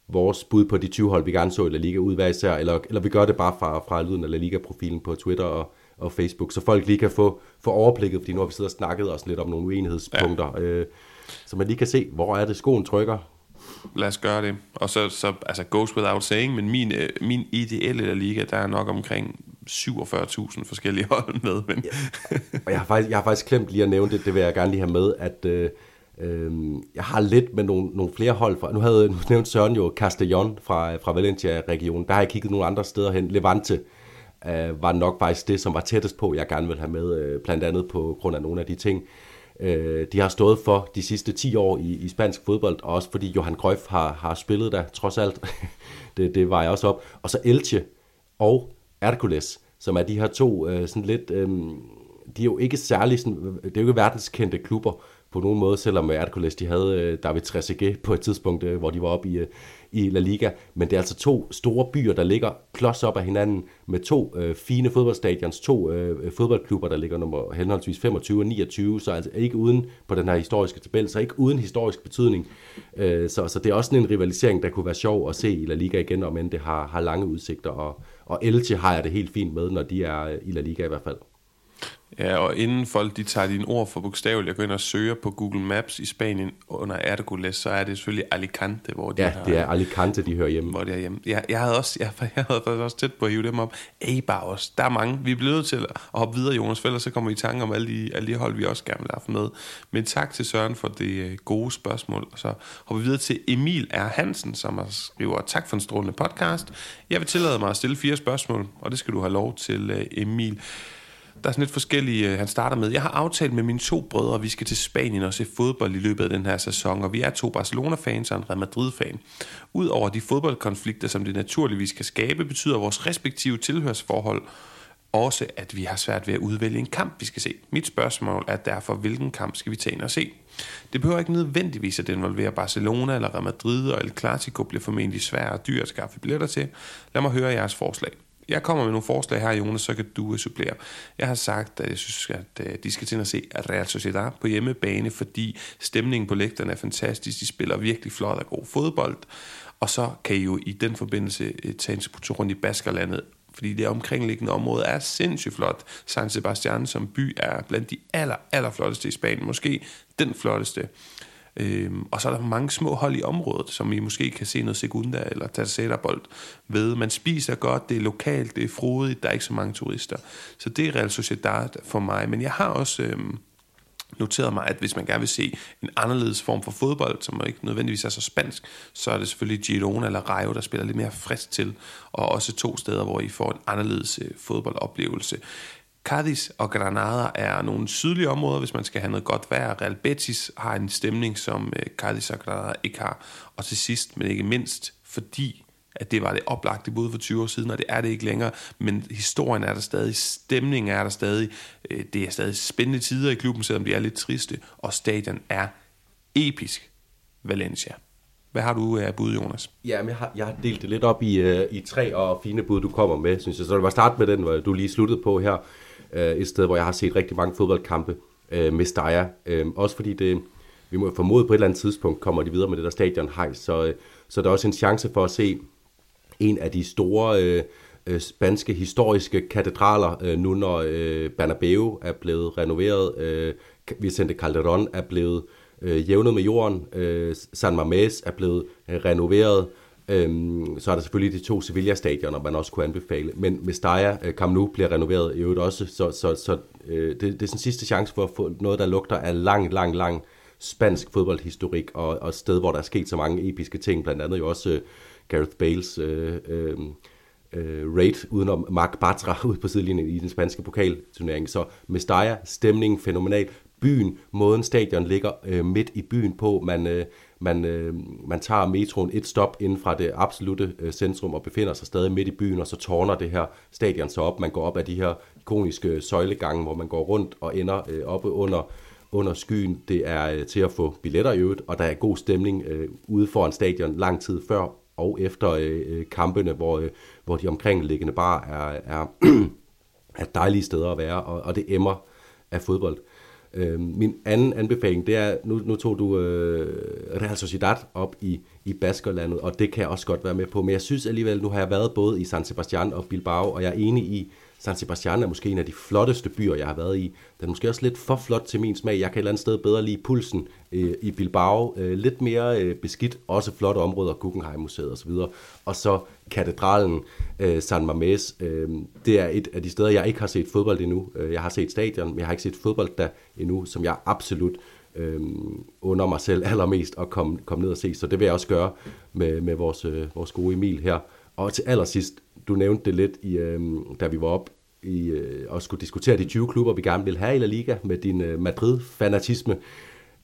vores bud på de 20 hold, vi gerne så i La Liga ud hver især, eller, eller vi gør det bare fra, fra lyden af La Liga-profilen på Twitter og, og Facebook, så folk lige kan få, få overblikket, fordi nu har vi siddet og snakket os lidt om nogle uenighedspunkter, ja. øh, så man lige kan se, hvor er det skoen trykker. Lad os gøre det. Og så, så altså goes without saying, men min, øh, min ideelle La Liga, der er nok omkring 47.000 forskellige hold med. Men... ja. Og jeg har, faktisk, jeg har faktisk klemt lige at nævne det, det vil jeg gerne lige have med, at øh, Øh, jeg har lidt med nogle, nogle flere hold fra, nu havde nu nævnt Søren jo Castellón fra, fra Valencia-regionen, der har jeg kigget nogle andre steder hen, Levante øh, var nok faktisk det, som var tættest på, jeg gerne vil have med, øh, blandt andet på grund af nogle af de ting, øh, de har stået for de sidste 10 år i, i spansk fodbold, og også fordi Johan Cruyff har, har spillet der, trods alt, det, det var jeg også op, og så Elche og Hercules, som er de her to øh, sådan lidt, øh, de er jo ikke særlig, sådan, det er jo ikke verdenskendte klubber, på nogen måde, selvom øh, Hercules de havde øh, David Trezeguet på et tidspunkt, øh, hvor de var oppe i, i La Liga. Men det er altså to store byer, der ligger klods op af hinanden med to øh, fine fodboldstadions, to øh, fodboldklubber, der ligger nummer henholdsvis 25 og 29, så altså ikke uden på den her historiske tabel, så ikke uden historisk betydning. Øh, så, så det er også en rivalisering, der kunne være sjov at se i La Liga igen, om end det har, har lange udsigter. Og, og Elche har jeg det helt fint med, når de er i La Liga i hvert fald. Ja, og inden folk de tager dine ord for bogstaveligt, jeg går ind og søger på Google Maps i Spanien under Ergules, så er det selvfølgelig Alicante, hvor de Ja, har, det er Alicante, de hører hjemme. Hvor de er hjemme. Jeg, jeg havde også, jeg, jeg havde faktisk også tæt på at hive dem op. Eibar også. Der er mange. Vi er blevet til at hoppe videre, Jonas, for så kommer vi i tanke om alle de, alle de hold, vi også gerne vil have med. Men tak til Søren for det øh, gode spørgsmål. Og så hopper vi videre til Emil R. Hansen, som skriver, tak for en strålende podcast. Jeg vil tillade mig at stille fire spørgsmål, og det skal du have lov til, øh, Emil. Der er sådan lidt forskellige, øh, han starter med. Jeg har aftalt med mine to brødre, at vi skal til Spanien og se fodbold i løbet af den her sæson, og vi er to Barcelona-fans og en Real Madrid-fan. Udover de fodboldkonflikter, som det naturligvis kan skabe, betyder vores respektive tilhørsforhold også, at vi har svært ved at udvælge en kamp, vi skal se. Mit spørgsmål er derfor, hvilken kamp skal vi tage ind og se? Det behøver ikke nødvendigvis at involvere Barcelona eller Real Madrid, og El Clasico bliver formentlig svært og dyrt at skaffe billetter til. Lad mig høre jeres forslag jeg kommer med nogle forslag her, Jonas, så kan du øh, supplere. Jeg har sagt, at jeg synes, at øh, de skal til at se Real Sociedad på hjemmebane, fordi stemningen på lægterne er fantastisk. De spiller virkelig flot og god fodbold. Og så kan I jo i den forbindelse øh, tage en tur rundt i Baskerlandet, fordi det omkringliggende område er sindssygt flot. San Sebastian som by er blandt de aller, aller flotteste i Spanien. Måske den flotteste. Øhm, og så er der mange små hold i området, som I måske kan se noget sekunda eller tercera-bold ved. Man spiser godt, det er lokalt, det er frodigt, der er ikke så mange turister. Så det er Real Sociedad for mig. Men jeg har også... Øhm, noteret mig, at hvis man gerne vil se en anderledes form for fodbold, som ikke nødvendigvis er så spansk, så er det selvfølgelig Girona eller Rayo, der spiller lidt mere frisk til, og også to steder, hvor I får en anderledes øh, fodboldoplevelse. Cadiz og Granada er nogle sydlige områder, hvis man skal have noget godt vejr. Real Betis har en stemning, som øh, Cadiz og Granada ikke har. Og til sidst, men ikke mindst, fordi at det var det oplagte bud for 20 år siden, og det er det ikke længere, men historien er der stadig, stemningen er der stadig, øh, det er stadig spændende tider i klubben, selvom de er lidt triste, og stadion er episk. Valencia. Hvad har du øh, af bud, Jonas? Ja, jeg har, jeg har delt det lidt op i, i tre og fine bud, du kommer med, synes jeg. Så det var start med den, hvor du lige sluttede på her øh, et sted, hvor jeg har set rigtig mange fodboldkampe. øh, Mestalla. Øh, også fordi det, vi må formode på et eller andet tidspunkt, kommer de videre med det der stadion hej, så, øh, så der er også en chance for at se en af de store øh, øh, spanske historiske katedraler, øh, nu når øh, Bernabeu er blevet renoveret, øh, Vicente Calderón er blevet øh, jævnet med jorden, øh, San Mamés er blevet øh, renoveret, Øhm, så er der selvfølgelig de to Sevilla-stadioner, man også kunne anbefale. Men Mestalla, øh, Camp Nou bliver renoveret i øvrigt også, så, så, så øh, det, det er sådan sidste chance for at få noget, der lugter af lang, lang, lang spansk fodboldhistorik, og, og et sted, hvor der er sket så mange episke ting, blandt andet jo også øh, Gareth Bales øh, øh, øh, raid udenom Mark Bartra ude på sidelinjen i den spanske pokalturnering. Så Mestalla, stemningen fænomenal. Byen, måden stadion ligger øh, midt i byen på, man, øh, man, øh, man tager metroen et stop inden fra det absolute øh, centrum og befinder sig stadig midt i byen, og så tårner det her stadion så op. Man går op ad de her ikoniske søjlegange, hvor man går rundt og ender øh, oppe under under skyen. Det er øh, til at få billetter i øvrigt, og der er god stemning øh, ude foran stadion lang tid før og efter øh, øh kampene, hvor, øh, hvor de omkringliggende bare er, er, er dejlige steder at være, og, og det emmer af fodbold. Øh, Øhm, min anden anbefaling, det er, nu, nu tog du øh, Real Sociedad op i, i Baskerlandet, og det kan jeg også godt være med på, men jeg synes alligevel, nu har jeg været både i San Sebastian og Bilbao, og jeg er enig i, San Sebastian er måske en af de flotteste byer, jeg har været i. Den er måske også lidt for flot til min smag. Jeg kan et eller andet sted bedre lide pulsen øh, i Bilbao. Øh, lidt mere øh, beskidt, også flotte områder, Guggenheim-museet osv. Og så katedralen øh, San Mamés. Øh, det er et af de steder, jeg ikke har set fodbold endnu. Øh, jeg har set stadion, men jeg har ikke set fodbold der endnu, som jeg absolut øh, under mig selv allermest at komme, komme ned og se. Så det vil jeg også gøre med, med vores, øh, vores gode Emil her. Og til allersidst, du nævnte det lidt, i, øh, da vi var op i, øh, og skulle diskutere de 20 klubber, vi gerne vil have i La Liga med din øh, Madrid-fanatisme.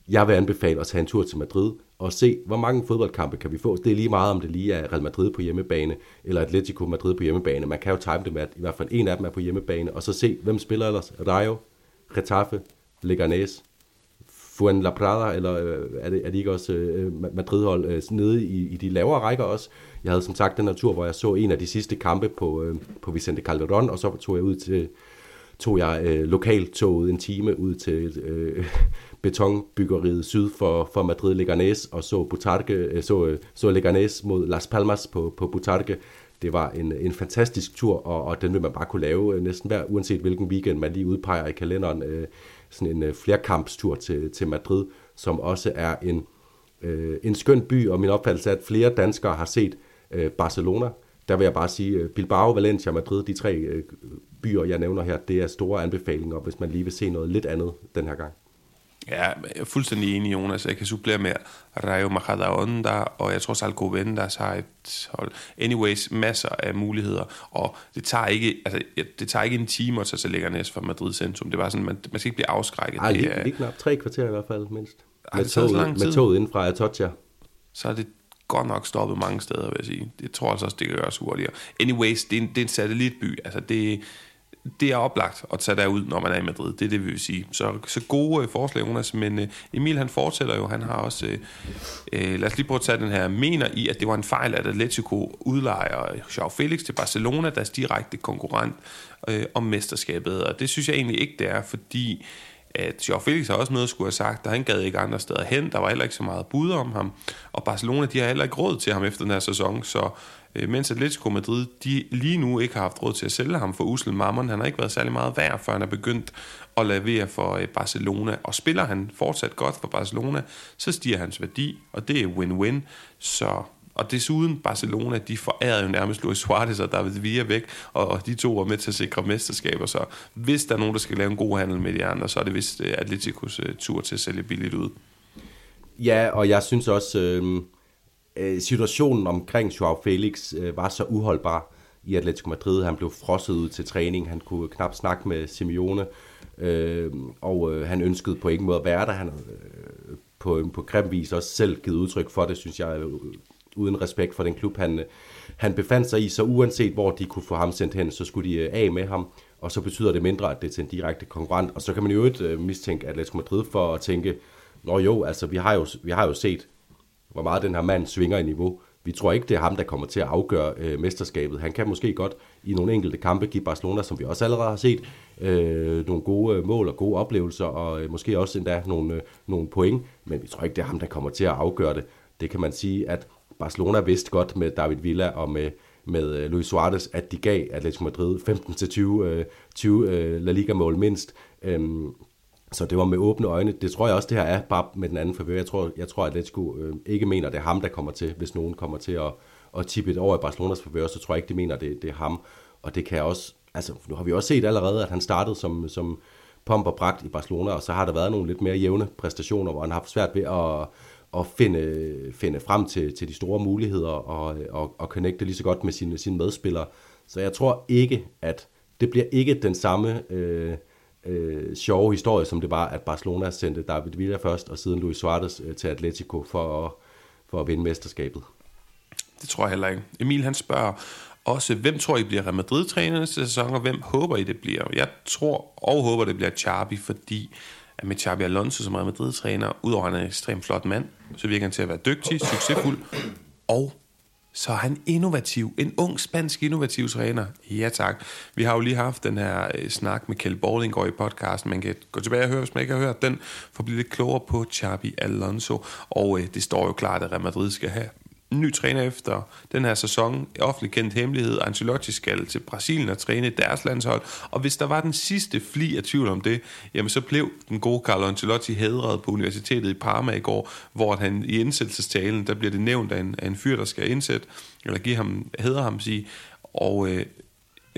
Jeg vil anbefale at tage en tur til Madrid og se, hvor mange fodboldkampe kan vi få. Det er lige meget, om det lige er Real Madrid på hjemmebane, eller Atletico Madrid på hjemmebane. Man kan jo time det med, at i hvert fald en af dem er på hjemmebane, og så se, hvem spiller ellers. Rayo, Getafe, Leganés, Fuenlabrada, eller øh, er, det, er det ikke også øh, Madrid-hold øh, nede i, i de lavere rækker også? Jeg havde som sagt den natur, hvor jeg så en af de sidste kampe på, øh, på Vicente Calderon, og så tog jeg ud til tog jeg øh, lokaltoget en time ud til øh, betonbyggeriet syd for, for Madrid Leganés og så Butarque, øh, så, øh, så Leganés mod Las Palmas på, på Butarque. Det var en, en fantastisk tur, og, og den vil man bare kunne lave øh, næsten hver, uanset hvilken weekend man lige udpeger i kalenderen. Øh, sådan en øh, flerkampstur til, til Madrid, som også er en, øh, en skøn by, og min opfattelse er, at flere danskere har set øh, Barcelona. Der vil jeg bare sige, øh, Bilbao, Valencia Madrid, de tre øh, byer, jeg nævner her, det er store anbefalinger, hvis man lige vil se noget lidt andet den her gang. Ja, jeg er fuldstændig enig, Jonas. Jeg kan supplere med Rayo Majadahonda, og jeg tror, Salgovendas har et hold. Anyways, masser af muligheder, og det tager ikke, altså, det tager ikke en time at tage til Leganes fra Madrid centrum. Det var sådan, man, man skal ikke blive afskrækket. Ej, lige, er, lige knap tre kvarter i hvert fald, mindst. Ej, med, toget, lang tid. med toget inden fra Atocha. så er det godt nok stoppet mange steder, vil jeg sige. Det tror jeg altså også, det kan gøres hurtigere. Anyways, det er en, det er en satellitby. Altså, det, det er oplagt at tage derud, når man er i Madrid. Det er det, vi vil sige. Så, så gode øh, forslag, Jonas. Men øh, Emil, han fortæller jo, han har også... Øh, øh, lad os lige prøve at tage den her. Mener i, at det var en fejl, at Atletico udlejer Joao Felix til Barcelona, deres direkte konkurrent øh, om mesterskabet. Og det synes jeg egentlig ikke, det er, fordi at Joao Felix har også noget at skulle have sagt, der han gad ikke andre steder hen, der var heller ikke så meget bud om ham, og Barcelona, de har heller ikke råd til ham efter den her sæson, så øh, mens Atletico Madrid, de lige nu ikke har haft råd til at sælge ham for usel mammon, han har ikke været særlig meget værd, før han er begyndt at lavere for øh, Barcelona, og spiller han fortsat godt for Barcelona, så stiger hans værdi, og det er win-win, så og desuden Barcelona, de forærede jo nærmest Luis Suarez og David Villa væk, og, og de to var med til at sikre mesterskaber, så hvis der er nogen, der skal lave en god handel med de andre, så er det vist øh, Atleticos øh, tur til at sælge billigt ud. Ja, og jeg synes også, øhm, øh, situationen omkring Joao Felix øh, var så uholdbar i Atletico Madrid. Han blev frosset ud til træning, han kunne knap snakke med Simeone, øh, og øh, han ønskede på ingen måde at være der. Han øh, på, på grim vis også selv givet udtryk for det, synes jeg, øh, uden respekt for den klub, han, han befandt sig i. Så uanset hvor de kunne få ham sendt hen, så skulle de øh, af med ham, og så betyder det mindre, at det er til en direkte konkurrent. Og så kan man jo ikke øh, mistænke Atletico Madrid for at tænke, Nå jo, altså vi har jo, vi har jo set, hvor meget den her mand svinger i niveau vi tror ikke, det er ham, der kommer til at afgøre øh, mesterskabet. Han kan måske godt i nogle enkelte kampe give Barcelona, som vi også allerede har set, øh, nogle gode øh, mål og gode oplevelser, og øh, måske også endda nogle, øh, nogle point, men vi tror ikke, det er ham, der kommer til at afgøre det. Det kan man sige, at Barcelona vidste godt med David Villa og med, med øh, Luis Suarez, at de gav Atletico Madrid 15-20 øh, 20, øh, La Liga-mål mindst. Øhm, så det var med åbne øjne. Det tror jeg også, det her er bare med den anden favør. Jeg tror, jeg tror Atletico øh, ikke mener, det er ham, der kommer til, hvis nogen kommer til at, at tippe et over i Barcelonas favør, så tror jeg ikke, de mener, det, det er ham. Og det kan også, altså nu har vi også set allerede, at han startede som, som pomp og pragt i Barcelona, og så har der været nogle lidt mere jævne præstationer, hvor han har haft svært ved at, at finde, finde frem til, til de store muligheder og, og, og connecte lige så godt med sine, sine medspillere. Så jeg tror ikke, at det bliver ikke den samme øh, øh, sjove historie, som det var, at Barcelona sendte David Villa først, og siden Luis Suarez øh, til Atletico for at, for at vinde mesterskabet. Det tror jeg heller ikke. Emil han spørger også, hvem tror I bliver Real Madrid-træner næste sæson, og hvem håber I det bliver? Jeg tror og håber, det bliver Xabi, fordi at med Xabi Alonso som Real Madrid-træner, udover at han er en ekstremt flot mand, så virker han til at være dygtig, succesfuld, og så er han innovativ. En ung spansk innovativ træner. Ja tak. Vi har jo lige haft den her øh, snak med Kjell Borlinggaard i podcasten. Man kan gå tilbage og høre, hvis man ikke har hørt den, for at blive lidt klogere på Xabi Alonso. Og øh, det står jo klart, at Real Madrid skal have ny træner efter den her sæson. Offentlig kendt hemmelighed. Ancelotti skal til Brasilien og træne deres landshold. Og hvis der var den sidste fli af tvivl om det, jamen så blev den gode Carlo Ancelotti hedret på universitetet i Parma i går, hvor han i indsættelsestalen, der bliver det nævnt af en, af en fyr, der skal indsætte, eller give ham, hedder ham sige, og øh,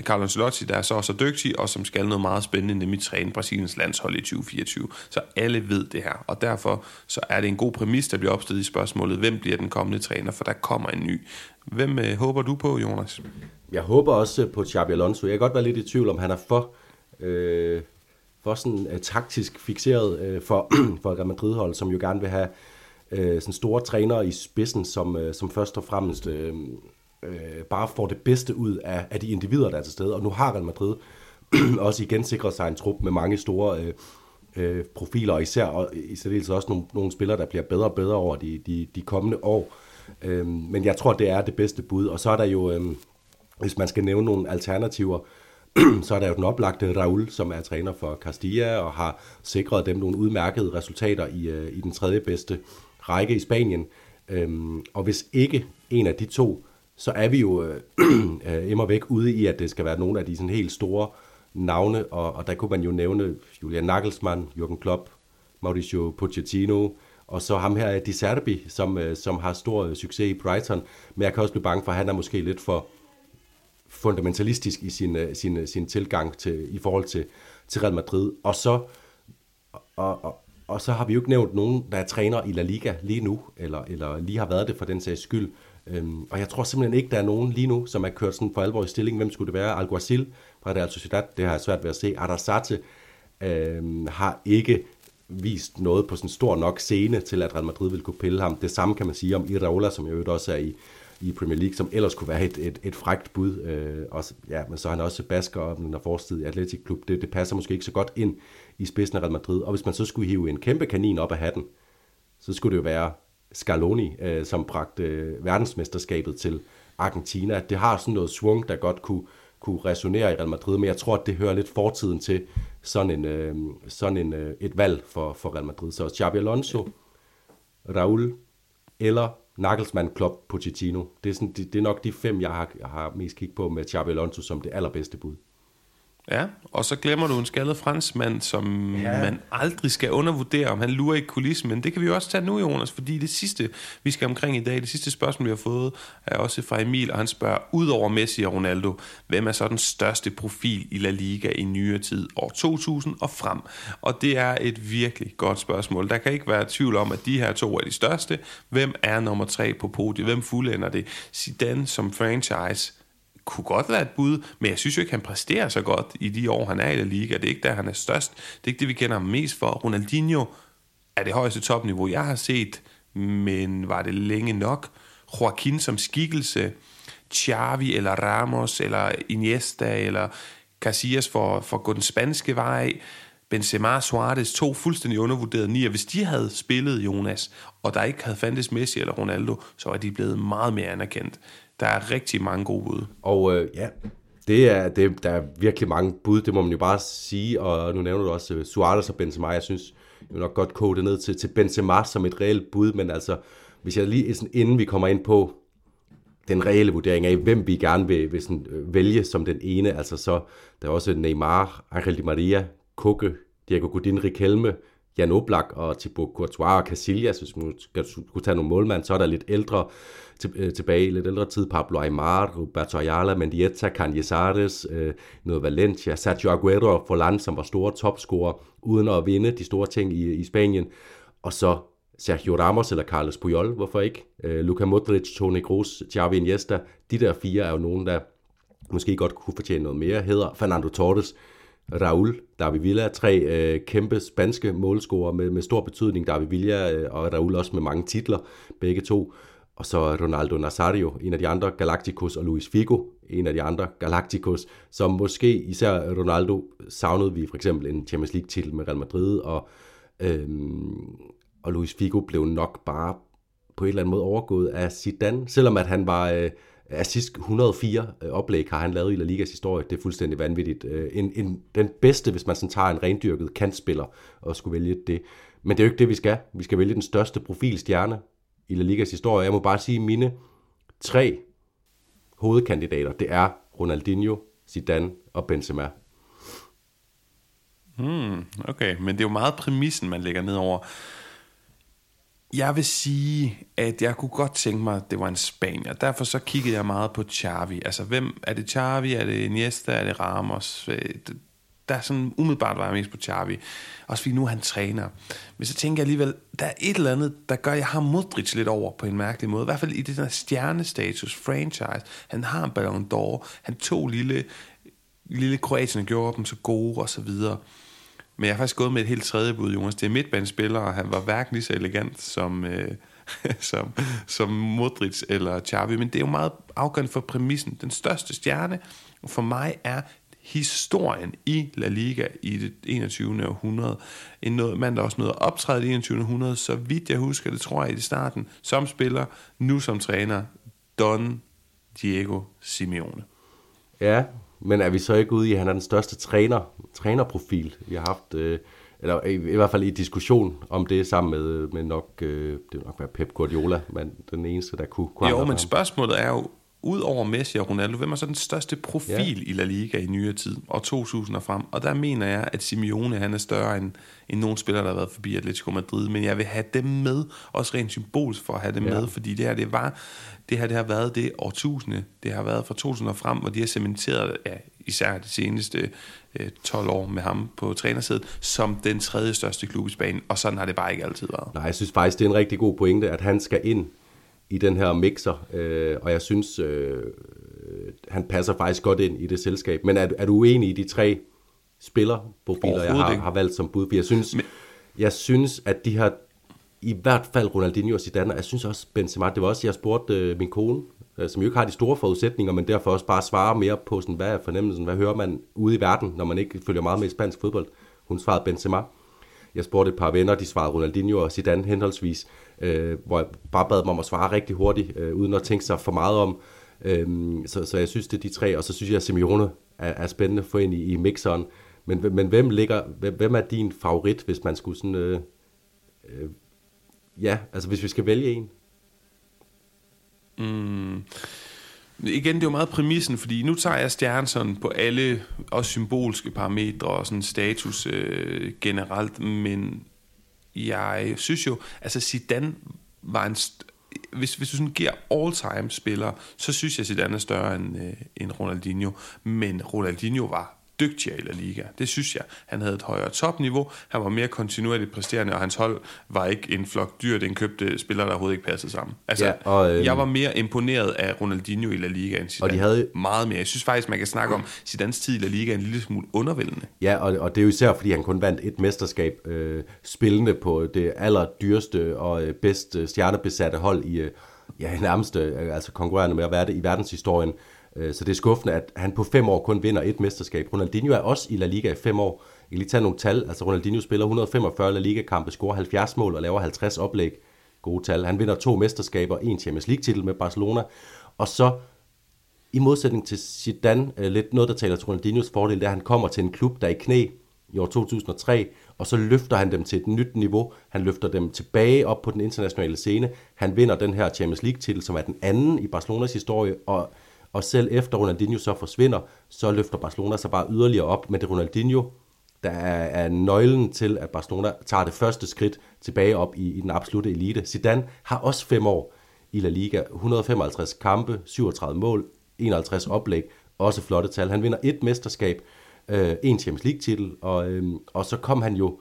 Carlo Ancelotti, der er så så dygtig, og som skal noget meget spændende, nemlig træne Brasiliens landshold i 2024. Så alle ved det her, og derfor så er det en god præmis, der bliver opstillet i spørgsmålet, hvem bliver den kommende træner, for der kommer en ny. Hvem øh, håber du på, Jonas? Jeg håber også på Xabi Alonso. Jeg kan godt være lidt i tvivl om, han er for, øh, for sådan øh, taktisk fixeret øh, for, for Real Madrid-hold, som jo gerne vil have øh, sådan store trænere i spidsen, som, øh, som først og fremmest Øh, øh, bare får det bedste ud af, af de individer, der er til stede. Og nu har Real Madrid også igen sikret sig en trup med mange store øh, øh, profiler, og især og i særdeleshed også nogle, nogle spillere, der bliver bedre og bedre over de, de, de kommende år. Øh, men jeg tror, det er det bedste bud. Og så er der jo, øh, hvis man skal nævne nogle alternativer, så er der jo den oplagte Raul, som er træner for Castilla og har sikret dem nogle udmærkede resultater i, øh, i den tredje bedste række i Spanien. Øhm, og hvis ikke en af de to så er vi jo øh, øh, immer væk ude i, at det skal være nogle af de sådan helt store navne, og, og der kunne man jo nævne Julian Nagelsmann, Jürgen Klopp, Mauricio Pochettino, og så ham her, Di Serbi, som, øh, som har stor øh, succes i Brighton, men jeg kan også blive bange for, at han er måske lidt for fundamentalistisk i sin, øh, sin, øh, sin tilgang til, i forhold til, til Real Madrid. Og så, og, og, og så har vi jo ikke nævnt nogen, der er træner i La Liga lige nu, eller, eller lige har været det for den sags skyld. Øhm, og jeg tror simpelthen ikke, der er nogen lige nu, som er kørt sådan for alvor i stilling. Hvem skulle det være? Alguacil fra Real Sociedad, det har jeg svært ved at se. Arasate øhm, har ikke vist noget på sådan stor nok scene til, at Real Madrid vil kunne pille ham. Det samme kan man sige om Iraola, som jo også er i, i Premier League, som ellers kunne være et, et, et frægt bud. Øh, også, ja, men så er han også basker og den forstid i Atletic Klub. Det, det passer måske ikke så godt ind i spidsen af Real Madrid. Og hvis man så skulle hive en kæmpe kanin op af hatten, så skulle det jo være Scaloni, øh, som bragte øh, verdensmesterskabet til Argentina. Det har sådan noget svung, der godt kunne, kunne resonere i Real Madrid, men jeg tror, at det hører lidt fortiden til sådan, en, øh, sådan en, øh, et valg for, for Real Madrid. Så Xabi Alonso, Raul eller Nagelsmann, Klopp, Pochettino. Det er, sådan, det, det er nok de fem, jeg har, jeg har mest kigget på med Xabi Alonso som det allerbedste bud. Ja, og så glemmer du en skaldet franskmand, som ja. man aldrig skal undervurdere, om han lurer i kulissen. Men det kan vi jo også tage nu, Jonas, fordi det sidste, vi skal omkring i dag, det sidste spørgsmål, vi har fået, er også fra Emil, og han spørger, udover Messi og Ronaldo, hvem er så den største profil i La Liga i nyere tid, år 2000 og frem? Og det er et virkelig godt spørgsmål. Der kan ikke være tvivl om, at de her to er de største. Hvem er nummer tre på podiet? Hvem fuldender det? Zidane som franchise kunne godt være et bud, men jeg synes jo ikke, han præsterer så godt i de år, han er i La Liga. Det er ikke der, han er størst. Det er ikke det, vi kender ham mest for. Ronaldinho er det højeste topniveau, jeg har set, men var det længe nok? Joaquin som skikkelse, Xavi eller Ramos eller Iniesta eller Casillas for, for at gå den spanske vej. Benzema og Suarez, to fuldstændig undervurderede nier. Hvis de havde spillet Jonas, og der ikke havde fandtes Messi eller Ronaldo, så var de blevet meget mere anerkendt. Der er rigtig mange gode bud. Og øh, ja, det er, det, der er virkelig mange bud, det må man jo bare sige, og nu nævner du også øh, Suarez og Benzema, jeg synes, jeg vil nok godt koge det ned til, til Benzema som et reelt bud, men altså, hvis jeg lige, sådan, inden vi kommer ind på den reelle vurdering af, hvem vi gerne vil, vil sådan, øh, vælge som den ene, altså så, der er også Neymar, Angel Di Maria, Koke, Diego Godin, Riquelme, Jan Oblak og Thibaut Courtois og Casillas, hvis man skal, skulle tage nogle målmand, så er der lidt ældre øh, tilbage, lidt ældre tid, Pablo Aymar, Roberto Ayala, Mendieta, Cañizares, øh, noget Valencia, Sergio Aguero og Forlan, som var store topscorer, uden at vinde de store ting i, i Spanien, og så Sergio Ramos eller Carlos Puyol, hvorfor ikke? Øh, Luka Modric, Toni Kroos, Xavi Iniesta, de der fire er jo nogen, der måske godt kunne fortjene noget mere. Hedder Fernando Torres, Raul, David Villa, tre øh, kæmpe spanske målscorer med, med stor betydning. David Villa øh, og Raul også med mange titler, begge to. Og så Ronaldo Nazario, en af de andre Galacticos, og Luis Figo, en af de andre Galacticos, som måske især Ronaldo savnede vi for eksempel en Champions League-titel med Real Madrid, og, øhm, og Luis Figo blev nok bare på en eller anden måde overgået af Zidane, selvom at han var øh, assist 104 øh, oplæg har han lavet i La Ligas historie. Det er fuldstændig vanvittigt. Øh, en, en, den bedste, hvis man sådan tager en rendyrket kantspiller og skulle vælge det. Men det er jo ikke det, vi skal. Vi skal vælge den største profilstjerne i La Ligas historie. Jeg må bare sige, mine tre hovedkandidater, det er Ronaldinho, Zidane og Benzema. Hmm, okay, men det er jo meget præmissen, man lægger ned over. Jeg vil sige, at jeg kunne godt tænke mig, at det var en Spanier. Derfor så kiggede jeg meget på Xavi. Altså, hvem er det Xavi? Er det Iniesta? Er det Ramos? Øh, der er sådan umiddelbart var jeg mest på Xavi. Også fordi nu er han træner. Men så tænker jeg alligevel, der er et eller andet, der gør, at jeg har Modric lidt over på en mærkelig måde. I hvert fald i det der stjernestatus, franchise. Han har en Ballon d'Or. Han tog lille, lille Kroatien og gjorde dem så gode og så videre. Men jeg har faktisk gået med et helt tredje bud, Jonas. Det er midtbanespiller, og han var hverken lige så elegant som, øh, som, som Modric eller Xavi. Men det er jo meget afgørende for præmissen. Den største stjerne for mig er historien i La Liga i det 21. århundrede. En noget, mand, der også nåede at optræde i det 21. århundrede, så vidt jeg husker, det tror jeg i starten, som spiller, nu som træner, Don Diego Simeone. Ja, men er vi så ikke ude i, at han er den største træner, trænerprofil, vi har haft, øh, eller i, i hvert fald i diskussion om det sammen med, med nok, øh, det vil nok være Pep Guardiola, men den eneste, der kunne... kunne jo, men spørgsmålet er jo, ud over Messi og Ronaldo, hvem er så den største profil ja. i La Liga i nyere tid, og 2000 og frem? Og der mener jeg, at Simeone han er større end, end nogen spiller, der har været forbi Atletico Madrid, men jeg vil have dem med, også rent symbolisk for at have dem ja. med, fordi det her, det var, det her, det har været det årtusinde, det har været fra 2000 og frem, hvor de har cementeret, ja, især de seneste øh, 12 år med ham på trænersædet, som den tredje største klub i Spanien, og sådan har det bare ikke altid været. Nej, jeg synes faktisk, det er en rigtig god pointe, at han skal ind i den her mixer, øh, og jeg synes, øh, han passer faktisk godt ind i det selskab. Men er, er du uenig i de tre spillerprofiler, jeg har, har valgt som bud? For jeg synes, Men... jeg synes, at de har i hvert fald Ronaldinho og Zidane, og jeg synes også Benzema, det var også, jeg spurgte øh, min kone, øh, som jo ikke har de store forudsætninger, men derfor også bare svarer mere på, sådan, hvad er fornemmelsen, hvad hører man ude i verden, når man ikke følger meget med i spansk fodbold. Hun svarede Benzema. Jeg spurgte et par venner, de svarede Ronaldinho og Zidane henholdsvis, øh, hvor jeg bare bad dem om at svare rigtig hurtigt, øh, uden at tænke sig for meget om. Øh, så, så jeg synes, det er de tre, og så synes jeg, at Simeone er, er spændende at få ind i, i mixeren. Men, men hvem, ligger, hvem, hvem er din favorit, hvis man skulle sådan... Øh, øh, ja, altså hvis vi skal vælge en? Mm. Igen, det er jo meget præmissen, fordi nu tager jeg stjernen sådan på alle, også symbolske parametre og sådan status øh, generelt, men jeg synes jo, altså Zidane var en, hvis, hvis du sådan giver all-time spiller, så synes jeg, at Zidane er større end, øh, end Ronaldinho, men Ronaldinho var dygtigere i La Liga. Det synes jeg. Han havde et højere topniveau, han var mere kontinuerligt præsterende, og hans hold var ikke en flok dyr, den købte spillere, der overhovedet ikke passede sammen. Altså, ja, og, øh, jeg var mere imponeret af Ronaldinho i La Liga end Zidane. Og de havde... Meget mere. Jeg synes faktisk, man kan snakke om Zidanes tid i La Liga en lille smule undervældende. Ja, og, og det er jo især, fordi han kun vandt et mesterskab øh, spillende på det allerdyreste og øh, bedst stjernebesatte hold i, øh, ja, nærmest øh, altså konkurrerende med at være det i verdenshistorien. Øh, så det er skuffende, at han på fem år kun vinder et mesterskab. Ronaldinho er også i La Liga i fem år. Jeg kan lige tage nogle tal. Altså Ronaldinho spiller 145 La Liga-kampe, scorer 70 mål og laver 50 oplæg. Gode tal. Han vinder to mesterskaber, en Champions League-titel med Barcelona. Og så i modsætning til Zidane, øh, lidt noget, der taler til Ronaldinhos fordel, det er, at han kommer til en klub, der er i knæ i år 2003, og så løfter han dem til et nyt niveau. Han løfter dem tilbage op på den internationale scene. Han vinder den her Champions League-titel, som er den anden i Barcelonas historie, og, og selv efter Ronaldinho så forsvinder, så løfter Barcelona sig bare yderligere op. Men det Ronaldinho, der er, er nøglen til, at Barcelona tager det første skridt tilbage op i, i den absolute elite. Zidane har også fem år i La Liga, 155 kampe, 37 mål, 51 oplæg, også flotte tal. Han vinder et mesterskab, øh, en Champions League-titel, og, øh, og så kom han jo,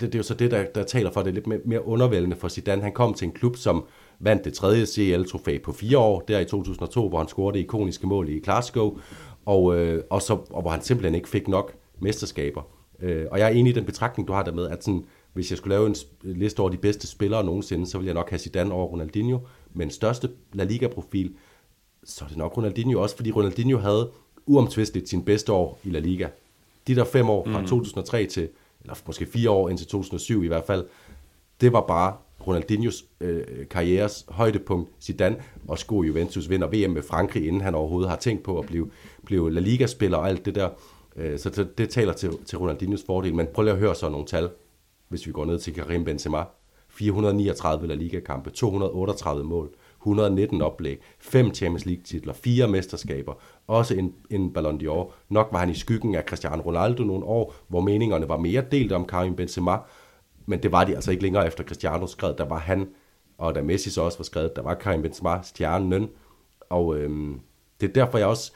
det, det er jo så det, der, der taler for det lidt mere, mere undervældende for Zidane. Han kom til en klub, som vandt det tredje CL-trofæ på fire år, der i 2002, hvor han scorede det ikoniske mål i Glasgow, og, øh, og, så, og hvor han simpelthen ikke fik nok mesterskaber. Øh, og jeg er enig i den betragtning, du har der med, at sådan, hvis jeg skulle lave en liste over de bedste spillere nogensinde, så ville jeg nok have Zidane over Ronaldinho, men største La Liga-profil, så er det nok Ronaldinho også, fordi Ronaldinho havde uomtvisteligt sin bedste år i La Liga. De der fem år fra mm. 2003 til, eller måske fire år indtil 2007 i hvert fald, det var bare Ronaldinhos øh, karrieres højdepunkt. Zidane og sko Juventus vinder VM med Frankrig, inden han overhovedet har tænkt på at blive, blive La Liga-spiller og alt det der. Øh, så det, det taler til, til Ronaldinhos fordel. Men prøv lige at høre så nogle tal, hvis vi går ned til Karim Benzema. 439 La Liga-kampe, 238 mål, 119 oplæg, 5 Champions League-titler, 4 mesterskaber, også en, en Ballon d'Or. Nok var han i skyggen af Cristiano Ronaldo nogle år, hvor meningerne var mere delt om Karim Benzema, men det var de altså ikke længere efter Cristiano skred, Der var han, og da Messi så også var skrevet, der var Karim Benzema stjernen. Og øhm, det er derfor, jeg også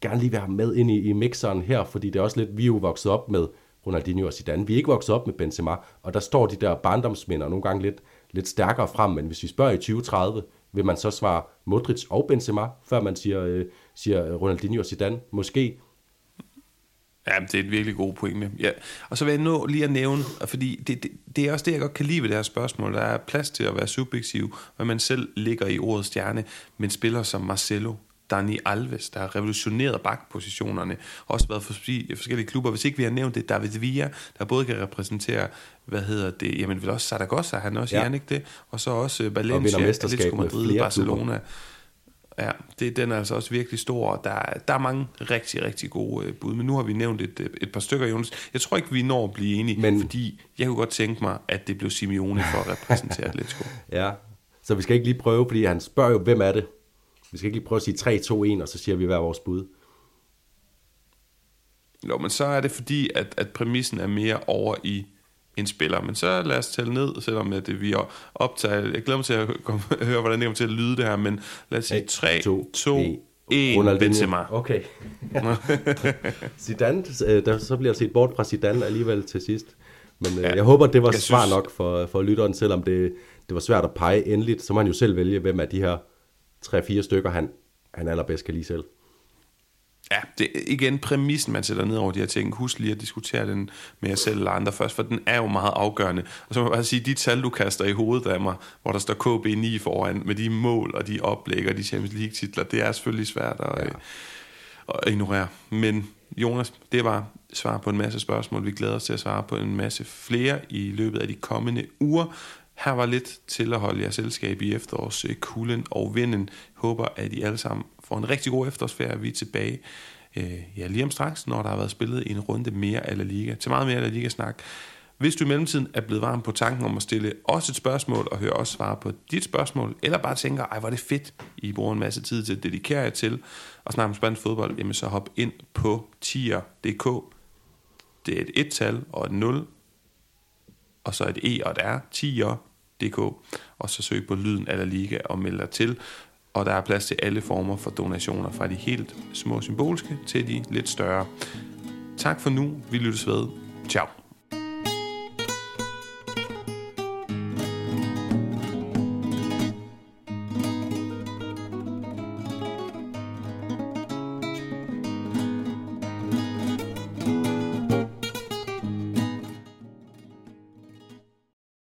gerne lige vil have med ind i, i mixeren her, fordi det er også lidt, vi er jo vokset op med Ronaldinho og Zidane. Vi er ikke vokset op med Benzema, og der står de der barndomsminder nogle gange lidt, lidt stærkere frem, men hvis vi spørger i 2030, vil man så svare Modric og Benzema, før man siger, øh, siger Ronaldinho og Zidane? Måske. Ja, det er et virkelig god pointe. Ja. Og så vil jeg nå lige at nævne, fordi det, det, det er også det, jeg godt kan lide ved det her spørgsmål. Der er plads til at være subjektiv, hvad man selv ligger i ordet stjerne, men spiller som Marcelo, Dani Alves, der har revolutioneret bakpositionerne, også været for forskellige klubber. Hvis ikke vi har nævnt det, David Villa, der både kan repræsentere, hvad hedder det, jamen vel også Saragossa, han også, ja. ikke det? Og så også øh, Valencia, Atletico Madrid, Barcelona. Klubber. Ja, det, den er altså også virkelig stor, og der, der er mange rigtig, rigtig gode øh, bud. Men nu har vi nævnt et, et par stykker, Jonas. Jeg tror ikke, vi når at blive enige, men, fordi jeg kunne godt tænke mig, at det blev Simeone for at repræsentere Atletico. ja, så vi skal ikke lige prøve, fordi han spørger jo, hvem er det? Vi skal ikke lige prøve at sige 3, 2, 1, og så siger vi hver vores bud. Jo, men så er det fordi, at, at præmissen er mere over i en spiller. Men så lad os tælle ned, selvom at det, vi optager... Jeg glæder mig til at komme, høre, hvordan det kommer til at lyde det her, men lad os sige 3, 2, 2 1, Benzema. Okay. Zidane, øh, der, så bliver set bort fra Zidane alligevel til sidst. Men øh, ja, jeg håber, det var svar synes... nok for, for lytteren, selvom det, det var svært at pege endeligt. Så må han jo selv vælge, hvem af de her tre-fire stykker, han, han allerbedst kan lide selv. Ja, det er igen præmissen, man sætter ned over de her ting. Husk lige at diskutere den med jer selv eller andre først, for den er jo meget afgørende. Og så må jeg bare sige, de tal, du kaster i hovedet af mig, hvor der står KB9 foran, med de mål og de oplæg og de Champions League-titler, det er selvfølgelig svært at, ja. at ignorere. Men Jonas, det var svar på en masse spørgsmål. Vi glæder os til at svare på en masse flere i løbet af de kommende uger. Her var lidt til at holde jer selskab i efterårskulden og vinden. Håber, at I alle sammen får en rigtig god efterårsferie. Vi er tilbage øh, ja, lige om straks, når der har været spillet en runde mere af La Liga. Til meget mere La Liga-snak. Hvis du i mellemtiden er blevet varm på tanken om at stille os et spørgsmål, og høre os svare på dit spørgsmål, eller bare tænker, ej, hvor er det fedt, I bruger en masse tid til at dedikere jer til at snakke om spansk fodbold, jamen så hop ind på tier.dk. Det er et et-tal og et 0, og så et E og et R, tier.dk, og så søg på lyden af La Liga og meld dig til og der er plads til alle former for donationer, fra de helt små symbolske til de lidt større. Tak for nu. Vi lyttes ved. Ciao.